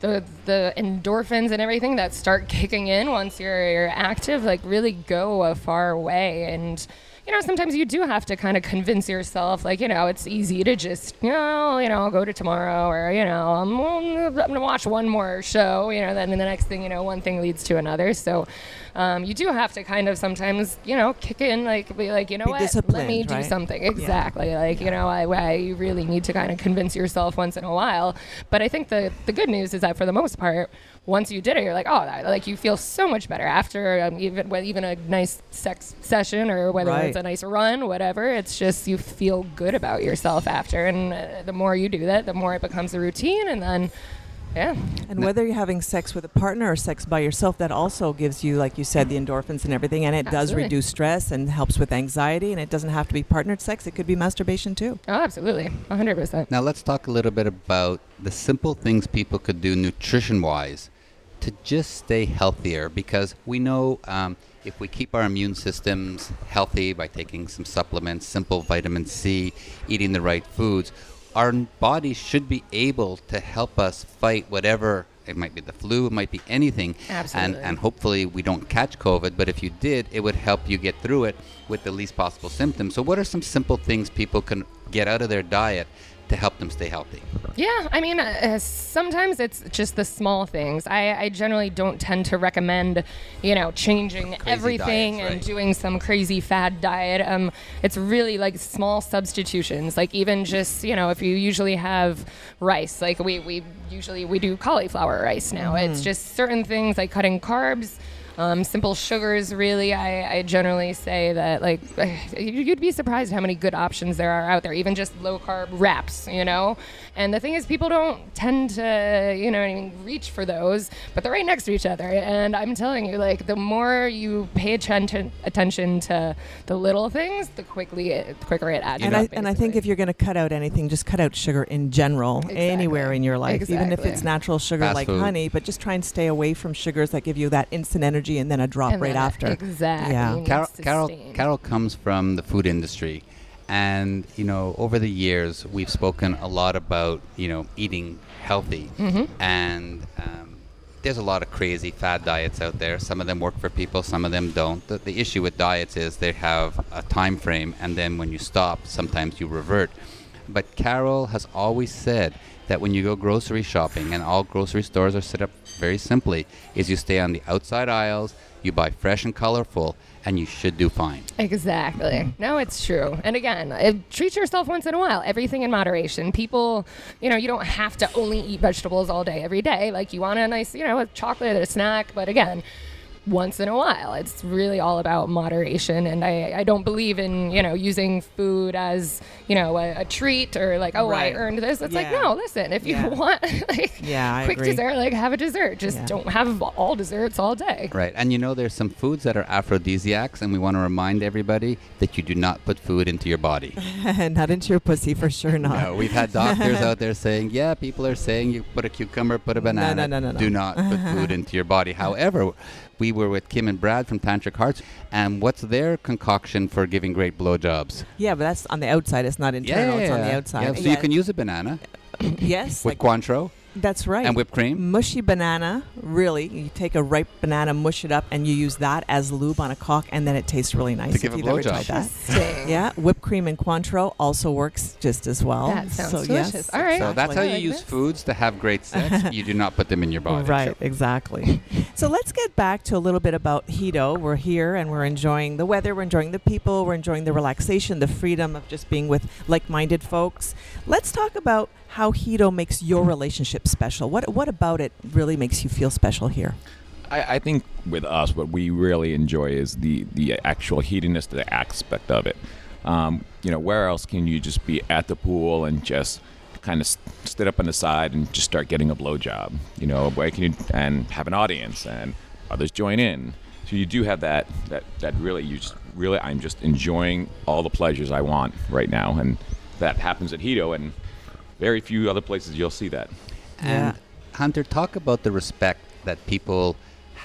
the the endorphins and everything that start kicking in once you're, you're active, like really go a far way. And you know, sometimes you do have to kind of convince yourself, like, you know, it's easy to just, you know, you know, I'll go to tomorrow, or you know, I'm, I'm gonna watch one more show, you know, then the next thing, you know, one thing leads to another. So. Um, you do have to kind of sometimes, you know, kick in, like, be like, you know Be what, let me do right? something. Exactly. Like, you know, I, I really need to kind of convince yourself once in a while. But I think the, the good news is that for the most part, once you did it, you're like, oh, that, like you feel so much better after um, even even a nice sex session or whether Right. it's a nice run, whatever. It's just you feel good about yourself after, and uh, the more you do that, the more it becomes a routine, and then, yeah, And whether you're having sex with a partner or sex by yourself, that also gives you, like you said, the endorphins and everything. And it does reduce stress and helps with anxiety. And it doesn't have to be partnered sex, it could be masturbation too. oh, absolutely, 100 percent. Now let's talk a little bit about the simple things people could do nutrition-wise to just stay healthier because we know um, if we keep our immune systems healthy by taking some supplements, simple vitamin C, eating the right foods, our body should be able to help us fight whatever it might be the flu, it might be anything. Absolutely. And, and hopefully we don't catch COVID, but if you did, it would help you get through it with the least possible symptoms. So, what are some simple things people can get out of their diet to help them stay healthy? Yeah, I mean, uh, sometimes it's just the small things. I, I generally don't tend to recommend, you know, changing everything diets, and doing some crazy fad diet. Um, it's really like small substitutions. Like even just, you know, if you usually have rice, like we, we usually we do cauliflower rice now. It's just certain things like cutting carbs. Um, simple sugars, really, I, I generally say that like you'd be surprised how many good options there are out there. Even just low carb wraps, you know. And the thing is, people don't tend to, you know, I mean, reach for those, but they're right next to each other. And I'm telling you, like, the more you pay attention attention to the little things, the quickly, it, the quicker it adds And up. I, and I think if you're going to cut out anything, just cut out sugar in general, anywhere in your life, even if it's natural sugar Fast like food. honey. But just try and stay away from sugars that give you that instant energy and then a drop And right after. Exactly. Yeah. Carol, Carol. Carol comes from the food industry, and you know, over the years, we've spoken a lot about you know eating healthy, and um, there's a lot of crazy fad diets out there. Some of them work for people, some of them don't. The, the issue with diets is they have a time frame, and then when you stop, sometimes you revert. But Carol has always said that when you go grocery shopping, and all grocery stores are set up very simply, is you stay on the outside aisles, you buy fresh and colorful, and you should do fine. Exactly. No, it's true. And again, uh, treat yourself once in a while. Everything in moderation. People, you know, you don't have to only eat vegetables all day, every day. Like you want a nice, you know, a chocolate, a snack. But again, once in a while. It's really all about moderation. And I, I don't believe in, you know, using food as, you know, a, a treat or like, oh, Right. I earned this. It's like, no, listen, if you want like Yeah, quick agree. dessert, like have a dessert. Just Yeah. don't have all desserts all day. Right. And you know, there's some foods that are aphrodisiacs, and we want to remind everybody that you do not put food into your body. not into your pussy for sure not. No, we've had doctors out there saying, yeah, people are saying you put a cucumber, put a banana. No, no, no, no. Do not put food into your body. However, we were with Kim and Brad from Tantric Hearts, and what's their concoction for giving great blowjobs? Yeah, but that's on the outside. It's not internal. It's on the outside. Yeah, so you can use a banana yes, with like, Cointreau that's right. and whipped cream. mushy banana, really. You take a ripe banana, mush it up, and you use that as lube on a cock, and then it tastes really nice. To give if a you've ever blowjob. tried that. Yeah, whipped cream and Cointreau also works just as well. That sounds so, delicious. Yes, All right. So that's how you like use this. foods to have great sex. you do not put them in your body. Right, exactly. so let's get back to a little bit about Hedo. We're here and we're enjoying the weather, we're enjoying the people, we're enjoying the relaxation, the freedom of just being with like-minded folks. Let's talk about how Hedo makes your relationship special. What what about it really makes you feel special here? I, I think with us, what we really enjoy is the the actual heatiness, the aspect of it. Um, you know, where else can you just be at the pool and just kind of sit up on the side and just start getting a blowjob? You know, where can you and have an audience and others join in? So you do have that that that really you just really I'm just enjoying all the pleasures I want right now, and that happens at Hedo and very few other places you'll see that. And Yeah. Hunter, talk about the respect that people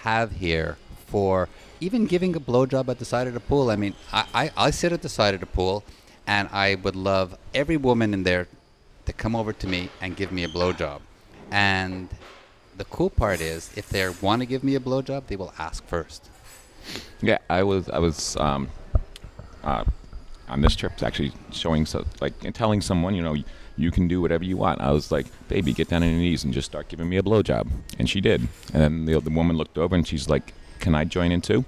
have here for even giving a blowjob at the side of the pool. I mean, I, I, I sit at the side of the pool, and I would love every woman in there to come over to me and give me a blowjob. And the cool part is, if they want to give me a blowjob, they will ask first. Yeah, I was I was um, uh, on this trip actually showing so like and telling someone you know you can do whatever you want. I was like, baby, get down on your knees and just start giving me a blowjob, and she did. And then the, the woman looked over and she's like, can I join in too?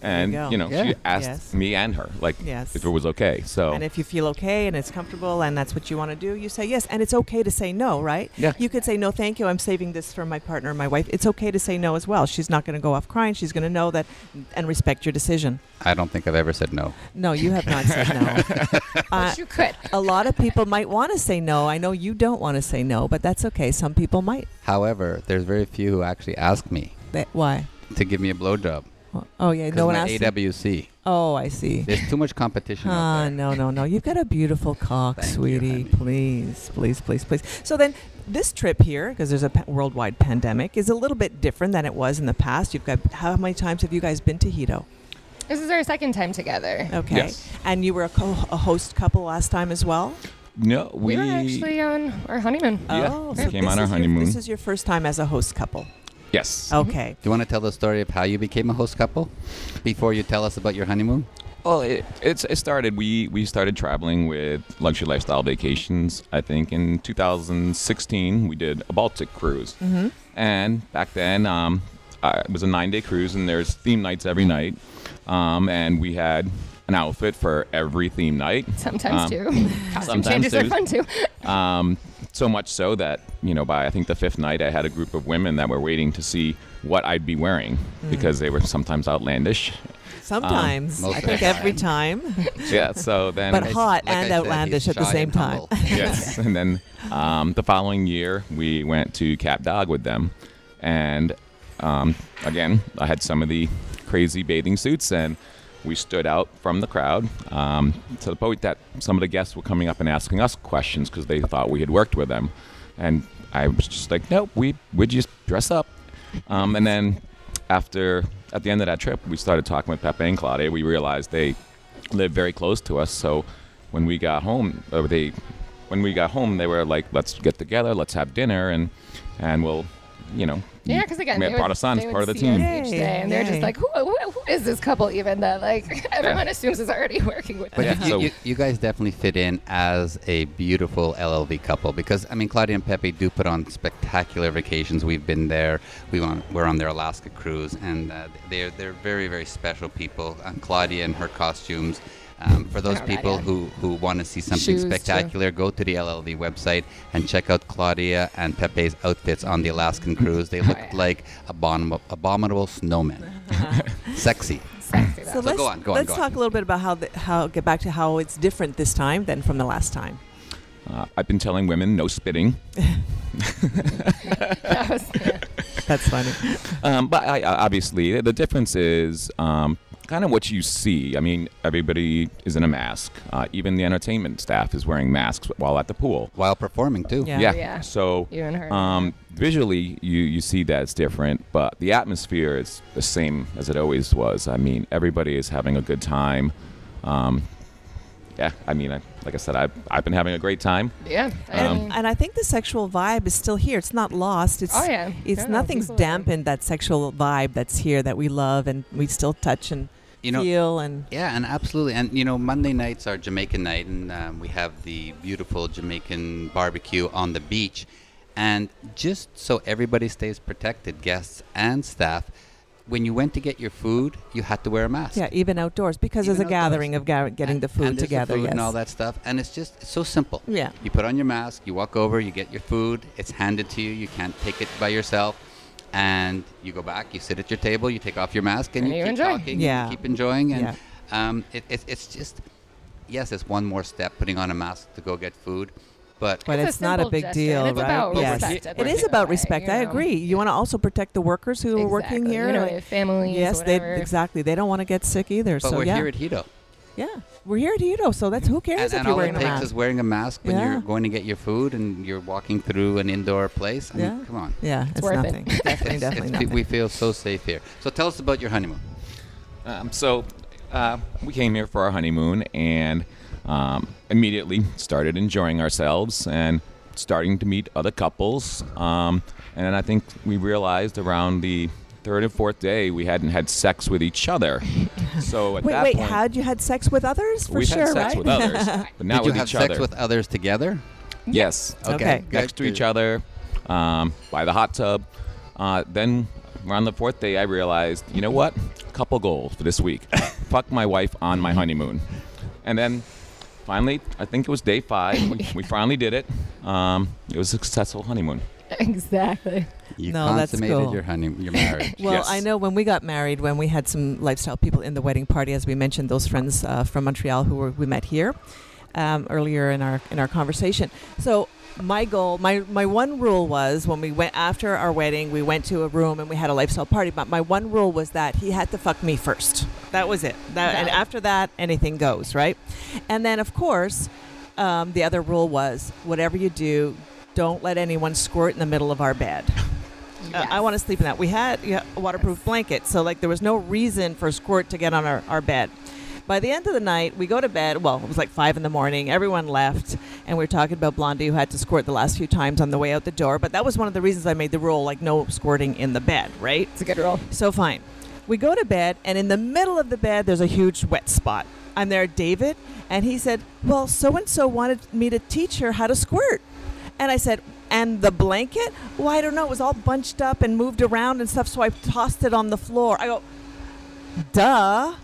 And go. you know, Yeah. she asked Yes. me and her like Yes. if it was okay. So And if you feel okay and it's comfortable and that's what you want to do, you say yes. And it's okay to say no, right? Yeah. You could say no, thank you. I'm saving this for my partner, my wife. It's okay to say no as well. She's not going to go off crying. She's going to know that and respect your decision. I don't think I've ever said no. No, you have not said no. Uh, you could. a lot of people might want to say no. I know you don't want to say no, but that's okay. Some people might. However, there's very few who actually ask me They, why? to give me a blowjob. Oh yeah, no one my asked. AWC. Oh, I see. There's too much competition Ah, there. no, no, no. You've got a beautiful cock, Thank you, sweetie. please, please, please, please. So then, this trip here, because there's a pa- worldwide pandemic, is a little bit different than it was in the past. You've got how many times have you guys been to Hedo? This is our second time together. Okay, Yes. and you were a, co- a host couple last time as well. no, We, were actually on our honeymoon. Yeah, oh, we so came on our is your- honeymoon. this is your first time as a host couple. Yes. Okay. Do you want to tell the story of how you became a host couple before you tell us about your honeymoon? Well, it, it's it started. We we started traveling with luxury lifestyle vacations. I think in 2016 we did a Baltic cruise, Mm-hmm. and back then um, uh, it was a nine day cruise, and there's theme nights every night, um, and we had an outfit for every theme night. Sometimes Um, too. Costume sometimes changes are fun too. Um, so much so that you know by I think the fifth night I had a group of women that were waiting to see what I'd be wearing Mm. because they were sometimes outlandish. Sometimes. most I think the every time. time. yeah. So then. But hot like and said, outlandish he's at the same time. yes. And then um, the following year, we went to Cap d'Agde with them. And um, again, I had some of the crazy bathing suits, and we stood out from the crowd um, to the point that some of the guests were coming up and asking us questions because they thought we had worked with them. And I was just like, nope, we would just dress up. Um, and then after, at the end of that trip, we started talking with Pepe and Claudia. We realized they live very close to us. So when we got home, or they, when we got home, they were like, "Let's get together, let's have dinner, and and we'll, you know, Yeah, because again, we they had brought would- us on they as would part of the team." us Each day, and they're just like, who, who, who is this couple even that like everyone assumes is already working with But them? Yeah, you, so- you, you guys definitely fit in as a beautiful LLV couple because I mean Claudia and Pepe do put on spectacular vacations. We've been there. We on we're on their Alaska cruise, and uh, they're they're very very special people. Uh, Claudia and her costumes. Um, for those Oh, people yeah. who, who want to see something Shoes, too. spectacular, go to the LLV website and check out Claudia and Pepe's outfits on the Alaskan cruise. They look yeah. like abominable, abominable snowmen. Sexy. Sexy, So though. let's, go on, go let's go on. talk a little bit about how, the, how, get back to how it's different this time than from the last time. Uh, I've been telling women no spitting, That was- yeah. That's funny. um, but I, I, obviously the difference is um, kind of what you see. I mean, everybody is in a mask. Uh, even the entertainment staff is wearing masks while at the pool. While performing too. Yeah. Yeah. Yeah. So You and her. Um, visually, you, you see that it's different, but the atmosphere is the same as it always was. I mean, everybody is having a good time. Um, yeah, I mean, I, like I said, I've, I've been having a great time. yeah. Um, mean, And I think the sexual vibe is still here. It's not lost. It's oh yeah. it's No, no, nothing's people are- dampened that sexual vibe that's here that we love and we still touch and You know, feel and Yeah, and absolutely. And you know, Monday nights are Jamaican night, and um, we have the beautiful Jamaican barbecue on the beach. And just so everybody stays protected, guests and staff, when you went to get your food, you had to wear a mask. yeah, even outdoors because Even there's a gathering of ga- getting And- the food there's the together. food yes. and all that stuff. And it's just it's so simple. Yeah. You put on your mask, you walk over, you get your food, it's handed to you. You can't take it by yourself. And you go back, you sit at your table, you take off your mask, and, And you you keep enjoy. talking, Yeah. you keep enjoying. And Yeah. um, it, it, it's just, yes, it's one more step putting on a mask to go get food. But But It's it's, a not a big gesture, deal, and it's right? about yes. respect at It the is end of about respect. you I know. agree. You want to also protect the workers who are working here. You know, they families. yes, they exactly. They don't want to get sick either. but so we're yeah, here at Hedo. yeah, we're here at Hedo. So that's who cares And, if and you're all it wearing a takes mask. is wearing a mask when Yeah. you're going to get your food and you're walking through an indoor place. I Yeah. mean, come on. yeah, it's, worth it. nothing. Definitely, It's- definitely it's- nothing. we feel so safe here. So tell us about your honeymoon. Um, so uh, we came here for our honeymoon and um, immediately started enjoying ourselves and starting to meet other couples. Um, and then I think we realized around the third and fourth day we hadn't had sex with each other. So at wait, that wait. point, Had you had sex with others? For we've sure, had sex right? with others, but not Did you with have each sex other. with others together? yes, Okay. good. next to each other um, by the hot tub. Uh, then around the fourth day, I realized, you know what? Couple goals for this week. Fuck my wife on my honeymoon. And then finally, I think it was day five, we, we finally did it. Um, it was a successful honeymoon. Exactly. You No, that's consummated cool. your honeymoon, your marriage. Well, Yes. I know when we got married, when we had some lifestyle people in the wedding party, as we mentioned, those friends uh, from Montreal who were, we met here um, earlier in our in our conversation. So my goal, my my one rule was when we went after our wedding, we went to a room and we had a lifestyle party. But my one rule was that he had to fuck me first. That was it. That, and after that, anything goes, right? And then of course, um, the other rule was whatever you do, don't let anyone squirt in the middle of our bed. Uh, I want to sleep in that. We had yeah, a waterproof blanket, so like there was no reason for squirt to get on our, our bed. By the end of the night, we go to bed. Well, it was like five in the morning. Everyone left, and we were talking about Blondie, who had to squirt the last few times on the way out the door. But that was one of the reasons I made the rule, like no squirting in the bed, right? It's a good rule. So fine. We go to bed, and in the middle of the bed, there's a huge wet spot. I'm there, David, and he said, Well, so and so wanted me to teach her how to squirt. And I said, And the blanket? Well, I don't know. It was all bunched up and moved around and stuff, so I tossed it on the floor. I go, Duh.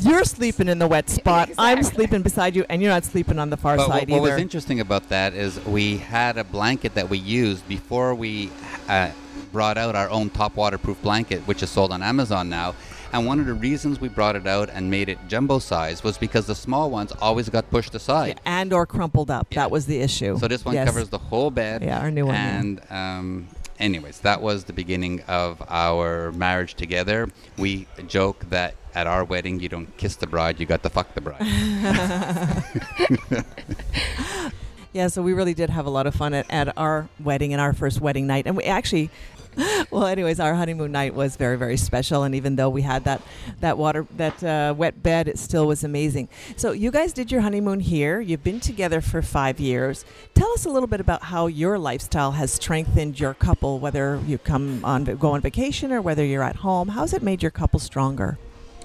You're sleeping in the wet spot. I'm sleeping beside you, and you're not sleeping on the far But side what, what either. was interesting about that is we had a blanket that we used before we uh, brought out our own top waterproof blanket, which is sold on Amazon now. And one of the reasons we brought it out and made it jumbo size was because the small ones always got pushed aside. and or crumpled up. Yeah. That was the issue. So this one Yes. covers the whole bed. Yeah, our new one. And um, anyways, that was the beginning of our marriage together. We joke that at our wedding, you don't kiss the bride, you got to fuck the bride. Yeah, so we really did have a lot of fun at, at our wedding and our first wedding night. And we actually, well, anyways, our honeymoon night was very, very special. And even though we had that, that water, that uh, wet bed, it still was amazing. So you guys did your honeymoon here. You've been together for five years. Tell us a little bit about how your lifestyle has strengthened your couple, whether you come on, go on vacation or whether you're at home. How's it made your couple stronger?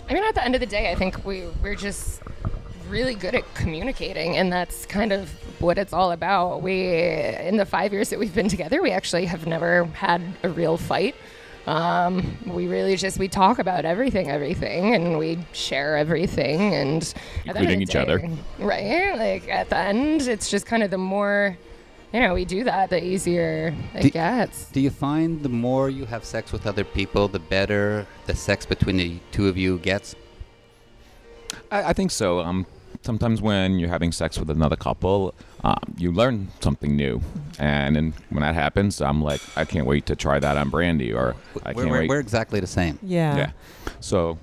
I mean, at the end of the day, I think we we're just really good at communicating, and that's kind of what it's all about. We, in the five years that we've been together, we actually have never had a real fight. Um, we really just we talk about everything, everything, and we share everything, and at the end of Including the each other. right? Like at the end, it's just kind of the more. You know, we do that, the easier it Do- gets. Do you find the more you have sex with other people, the better the sex between the two of you gets? I, I think so. Um, sometimes when you're having sex with another couple, um, you learn something new, and, and when that happens, I'm like, I can't wait to try that on Brandy, or I We're, can't we're, wait. we're exactly the same. Yeah. yeah. So,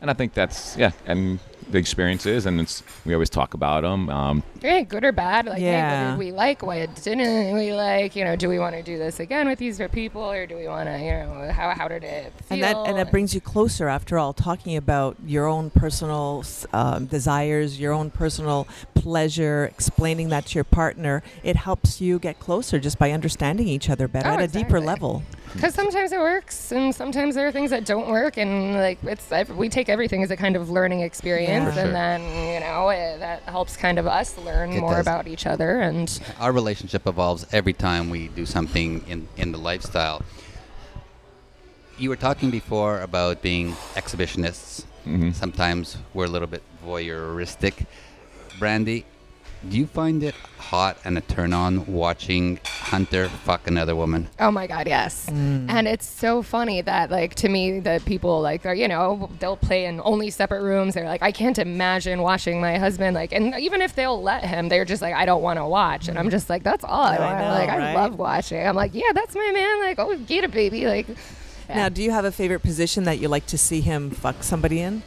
and I think that's yeah, and the experiences, and it's we always talk about them. Um, Yeah, good or bad. Like, hey, Yeah. what did we like? What didn't we like? You know, do we want to do this again with these people, or do we want to, you know, how, how did it feel? And that and that brings you closer. After all, talking about your own personal um, desires, your own personal pleasure, explaining that to your partner, it helps you get closer just by understanding each other better Oh, at a deeper level. Because sometimes it works, and sometimes there are things that don't work, and like it's we take everything as a kind of learning experience, Yeah. For sure. and then you know it, that helps kind of us learn It more does. about each other, and Our relationship evolves every time we do something in, in the lifestyle. You were talking before about being exhibitionists. mhm. Sometimes we're a little bit voyeuristic. Brandy, do you find it hot and a turn on watching Hunter fuck another woman? Oh my God, yes. Mm. And it's so funny that, like, to me, the people, like, are, you know, they'll play in only separate rooms. They're like, I can't imagine watching my husband, like, and even if they'll let him, they're just like, I don't want to watch. And I'm just like, that's all I I want. know, like, I love watching. I'm like, yeah, that's my man. Like, oh, get a baby. Like, yeah. Now, do you have a favorite position that you like to see him fuck somebody in?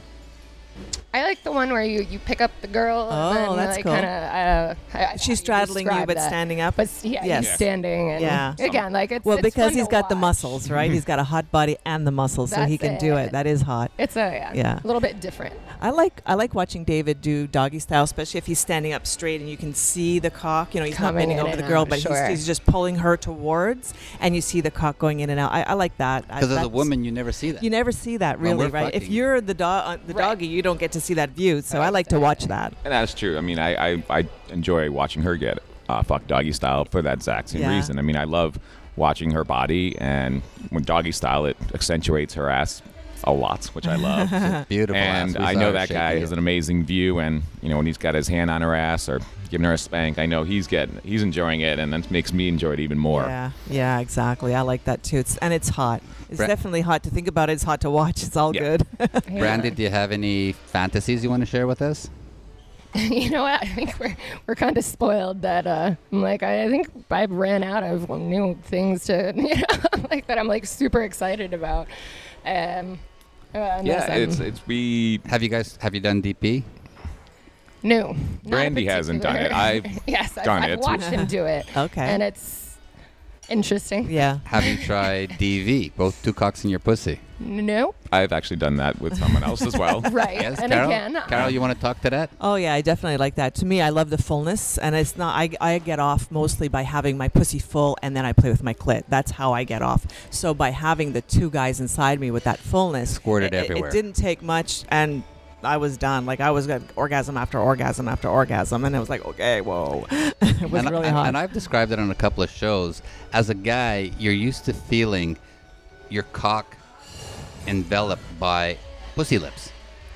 I like the one where you, you pick up the girl. Oh, and that's like, cool. Kind of, uh, I- I- She's straddling you, describe but that. standing up. But yeah, Yes. he's standing. And Yeah. Again, like, it's well, it's because fun he's to got the muscles, right? he's got a hot body and the muscles, so he That's can do it. it. That is hot. It's a, yeah, Yeah. a little bit different. I like I like watching David do doggy style, especially if he's standing up straight and you can see the cock. You know, he's not bending over the girl, out, but sure. he's, he's just pulling her towards, and you see the cock going in and out. I, I like that. Because as a woman, you never see that. you never see that really, we're right? If you're the dog, uh, the Right. doggy, you don't get to see that view. So I like to watch that. And that's true. I mean, I, I, I enjoy watching her get uh, fuck doggy style for that exact same Yeah. reason. I mean, I love watching her body, and when doggy style, it accentuates her ass a lot, which I love. Beautiful. and ass. We I know that guy has an amazing view, and you know when he's got his hand on her ass or giving her a spank, I know he's getting, he's enjoying it, and that makes me enjoy it even more. Yeah, yeah, exactly. I like that too. It's and it's hot. It's Bra- definitely hot to think about. It. It's hot to watch. It's all Yeah. good. Brandy, do you have any fantasies you want to share with us? you know what? I think we're we're kind of spoiled that uh, I'm like I, I think I ran out of new things to you know like that I'm like super excited about. Um, uh, unless Yeah, I'm it's it's we. Have you guys have you done DP? No. Not Brandy hasn't done it. I've yes, I've, done I've it. watched him do it, okay. and it's interesting. yeah. Have you tried DV? Both two cocks in your pussy. Nope. I've actually done that with someone else as well. Right. Yes, and Carol. again, uh, Carol, you want to talk to that? Oh yeah, I definitely like that. To me, I love the fullness, and it's not. I, I get off mostly by having my pussy full, and then I play with my clit. That's how I get off. So by having the two guys inside me with that fullness, Squirted it, it- everywhere. It didn't take much, and I was done. Like I was got orgasm after orgasm after orgasm, and it was like, okay, whoa, it was and, really and- hot. and I've described it on a couple of shows. As a guy, you're used to feeling your cock enveloped by pussy lips,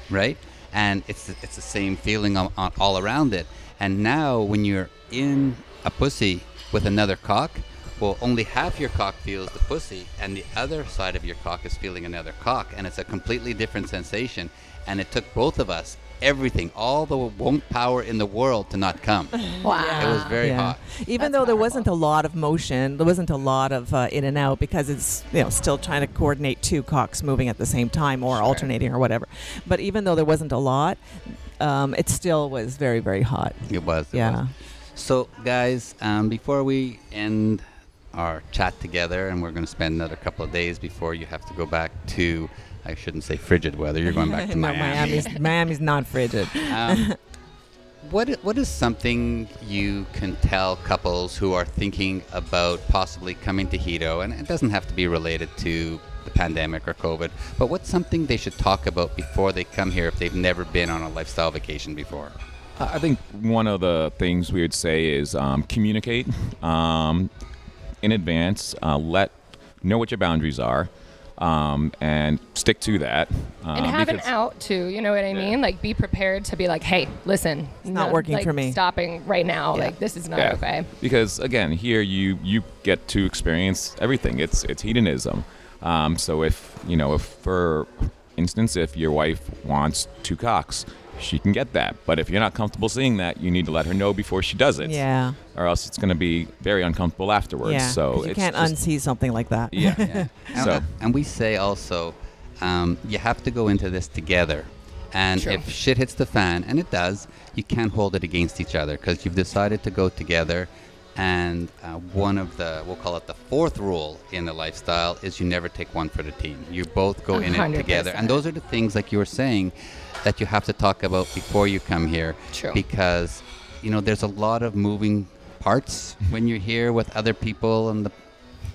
right? and it's it's the same feeling on, on, all around it. And now when you're in a pussy with another cock, well, only half your cock feels the pussy, and the other side of your cock is feeling another cock, and it's a completely different sensation. And it took both of us everything, all the won't power in the world to not come. Wow. It was very Yeah. hot. Even That's though there powerful. wasn't a lot of motion, there wasn't a lot of uh, in and out because it's you know still trying to coordinate two cocks moving at the same time or alternating or whatever. But even though there wasn't a lot, um, it still was very very hot. It was. it Yeah. was. So, guys, um, before we end our chat together, and we're going to spend another couple of days before you have to go back to, I shouldn't say frigid weather, you're going back to no, Miami. Miami's Miami's not frigid. Um, what what is something you can tell couples who are thinking about possibly coming to Hedo, and it doesn't have to be related to the pandemic or COVID, but what's something they should talk about before they come here if they've never been on a lifestyle vacation before? I think one of the things we would say is um, communicate um, in advance. Uh, let know what your boundaries are, um, and stick to that. Um, and have an out too. You know what I mean? Like be prepared to be like, hey, listen, it's not working for me. Stopping right now. Like this is not Yeah. okay. Because again, here you you get to experience everything. It's it's hedonism. Um, so if you know, if for instance, if your wife wants two cocks, she can get that. But if you're not comfortable seeing that, you need to let her know before she does it. Yeah, Or else it's going to be very uncomfortable afterwards. yeah. So 'cause you it's can't just- unsee something like that. Yeah. Yeah. And, So- and we say also, um, you have to go into this together. And True. if shit hits the fan, and it does, you can't hold it against each other because you've decided to go together. And uh, one of the, we'll call it the fourth rule in the lifestyle is you never take one for the team. You both go A in it together. And those are the things, like you were saying, that you have to talk about before you come here. True. Because, you know, there's a lot of moving parts when you're here with other people and the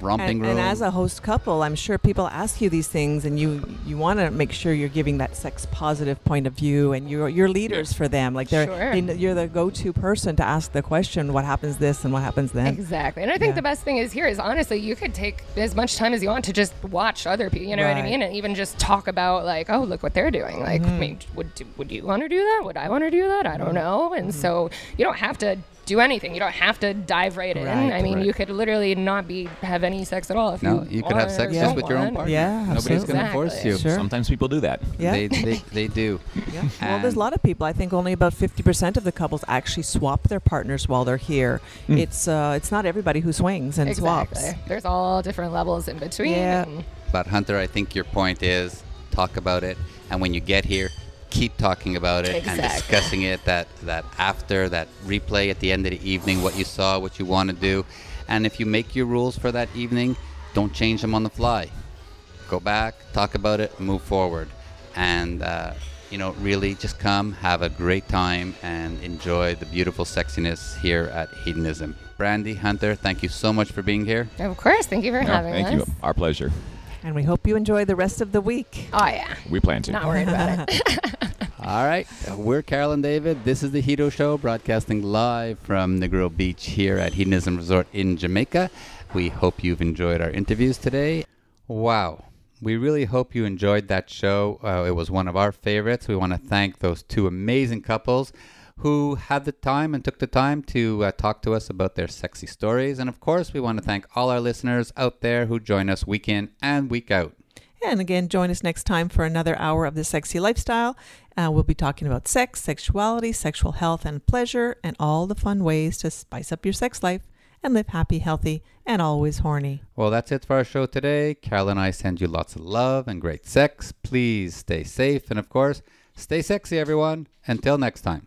romping And, room. and as a host couple, I'm sure people ask you these things, and you you want to make sure you're giving that sex positive point of view, and you're you're leaders for them. Like they're Sure. they, you're the go-to person to ask the question, what happens this and what happens then. Exactly. And I think Yeah. the best thing is here is honestly, you could take as much time as you want to just watch other people, you know what I mean? And even just talk about, like, oh, look what they're doing. Like, Mm-hmm. I mean, would, would you want to do that? Would I want to do that? I don't know. And so you don't have to do anything. You don't have to dive right in. Right, I mean, right. you could literally not be have any sex at all if No, you you could have sex or just with your own partner. Yeah, Nobody's going to force you. Sure. Sometimes people do that. Yeah. They, they, they do. Yeah. Well, there's a lot of people. I think only about 50% of the couples actually swap their partners while they're here. It's uh, it's not everybody who swings and Exactly. swaps. There's all different levels in between. Yeah. But Hunter, I think your point is talk about it, and when you get here, keep talking about it and discussing it. That that after that replay at the end of the evening, what you saw, what you want to do, and if you make your rules for that evening, don't change them on the fly. Go back, talk about it, move forward, and. Uh, you know, really just come, have a great time, and enjoy the beautiful sexiness here at Hedonism. Brandy, Hunter, thank you so much for being here. Of course. Thank you for No, having thank us. you. Our pleasure. And we hope you enjoy the rest of the week. Oh, yeah. We plan to. Not worried about it. All right, we're Carol and David. This is the Hedo Show, broadcasting live from Negril Beach here at Hedonism Resort in Jamaica. We hope you've enjoyed our interviews today. Wow, we really hope you enjoyed that show. Uh, it was one of our favorites. We want to thank those two amazing couples who had the time and took the time to uh, talk to us about their sexy stories. And of course, we want to thank all our listeners out there who join us week in and week out. And again, join us next time for another hour of the sexy lifestyle. Uh, we'll be talking about sex, sexuality, sexual health, and pleasure, and all the fun ways to spice up your sex life and live happy, healthy, and always horny. Well, that's it for our show today. Carol and I send you lots of love and great sex. Please stay safe and, of course, stay sexy, everyone. Until next time.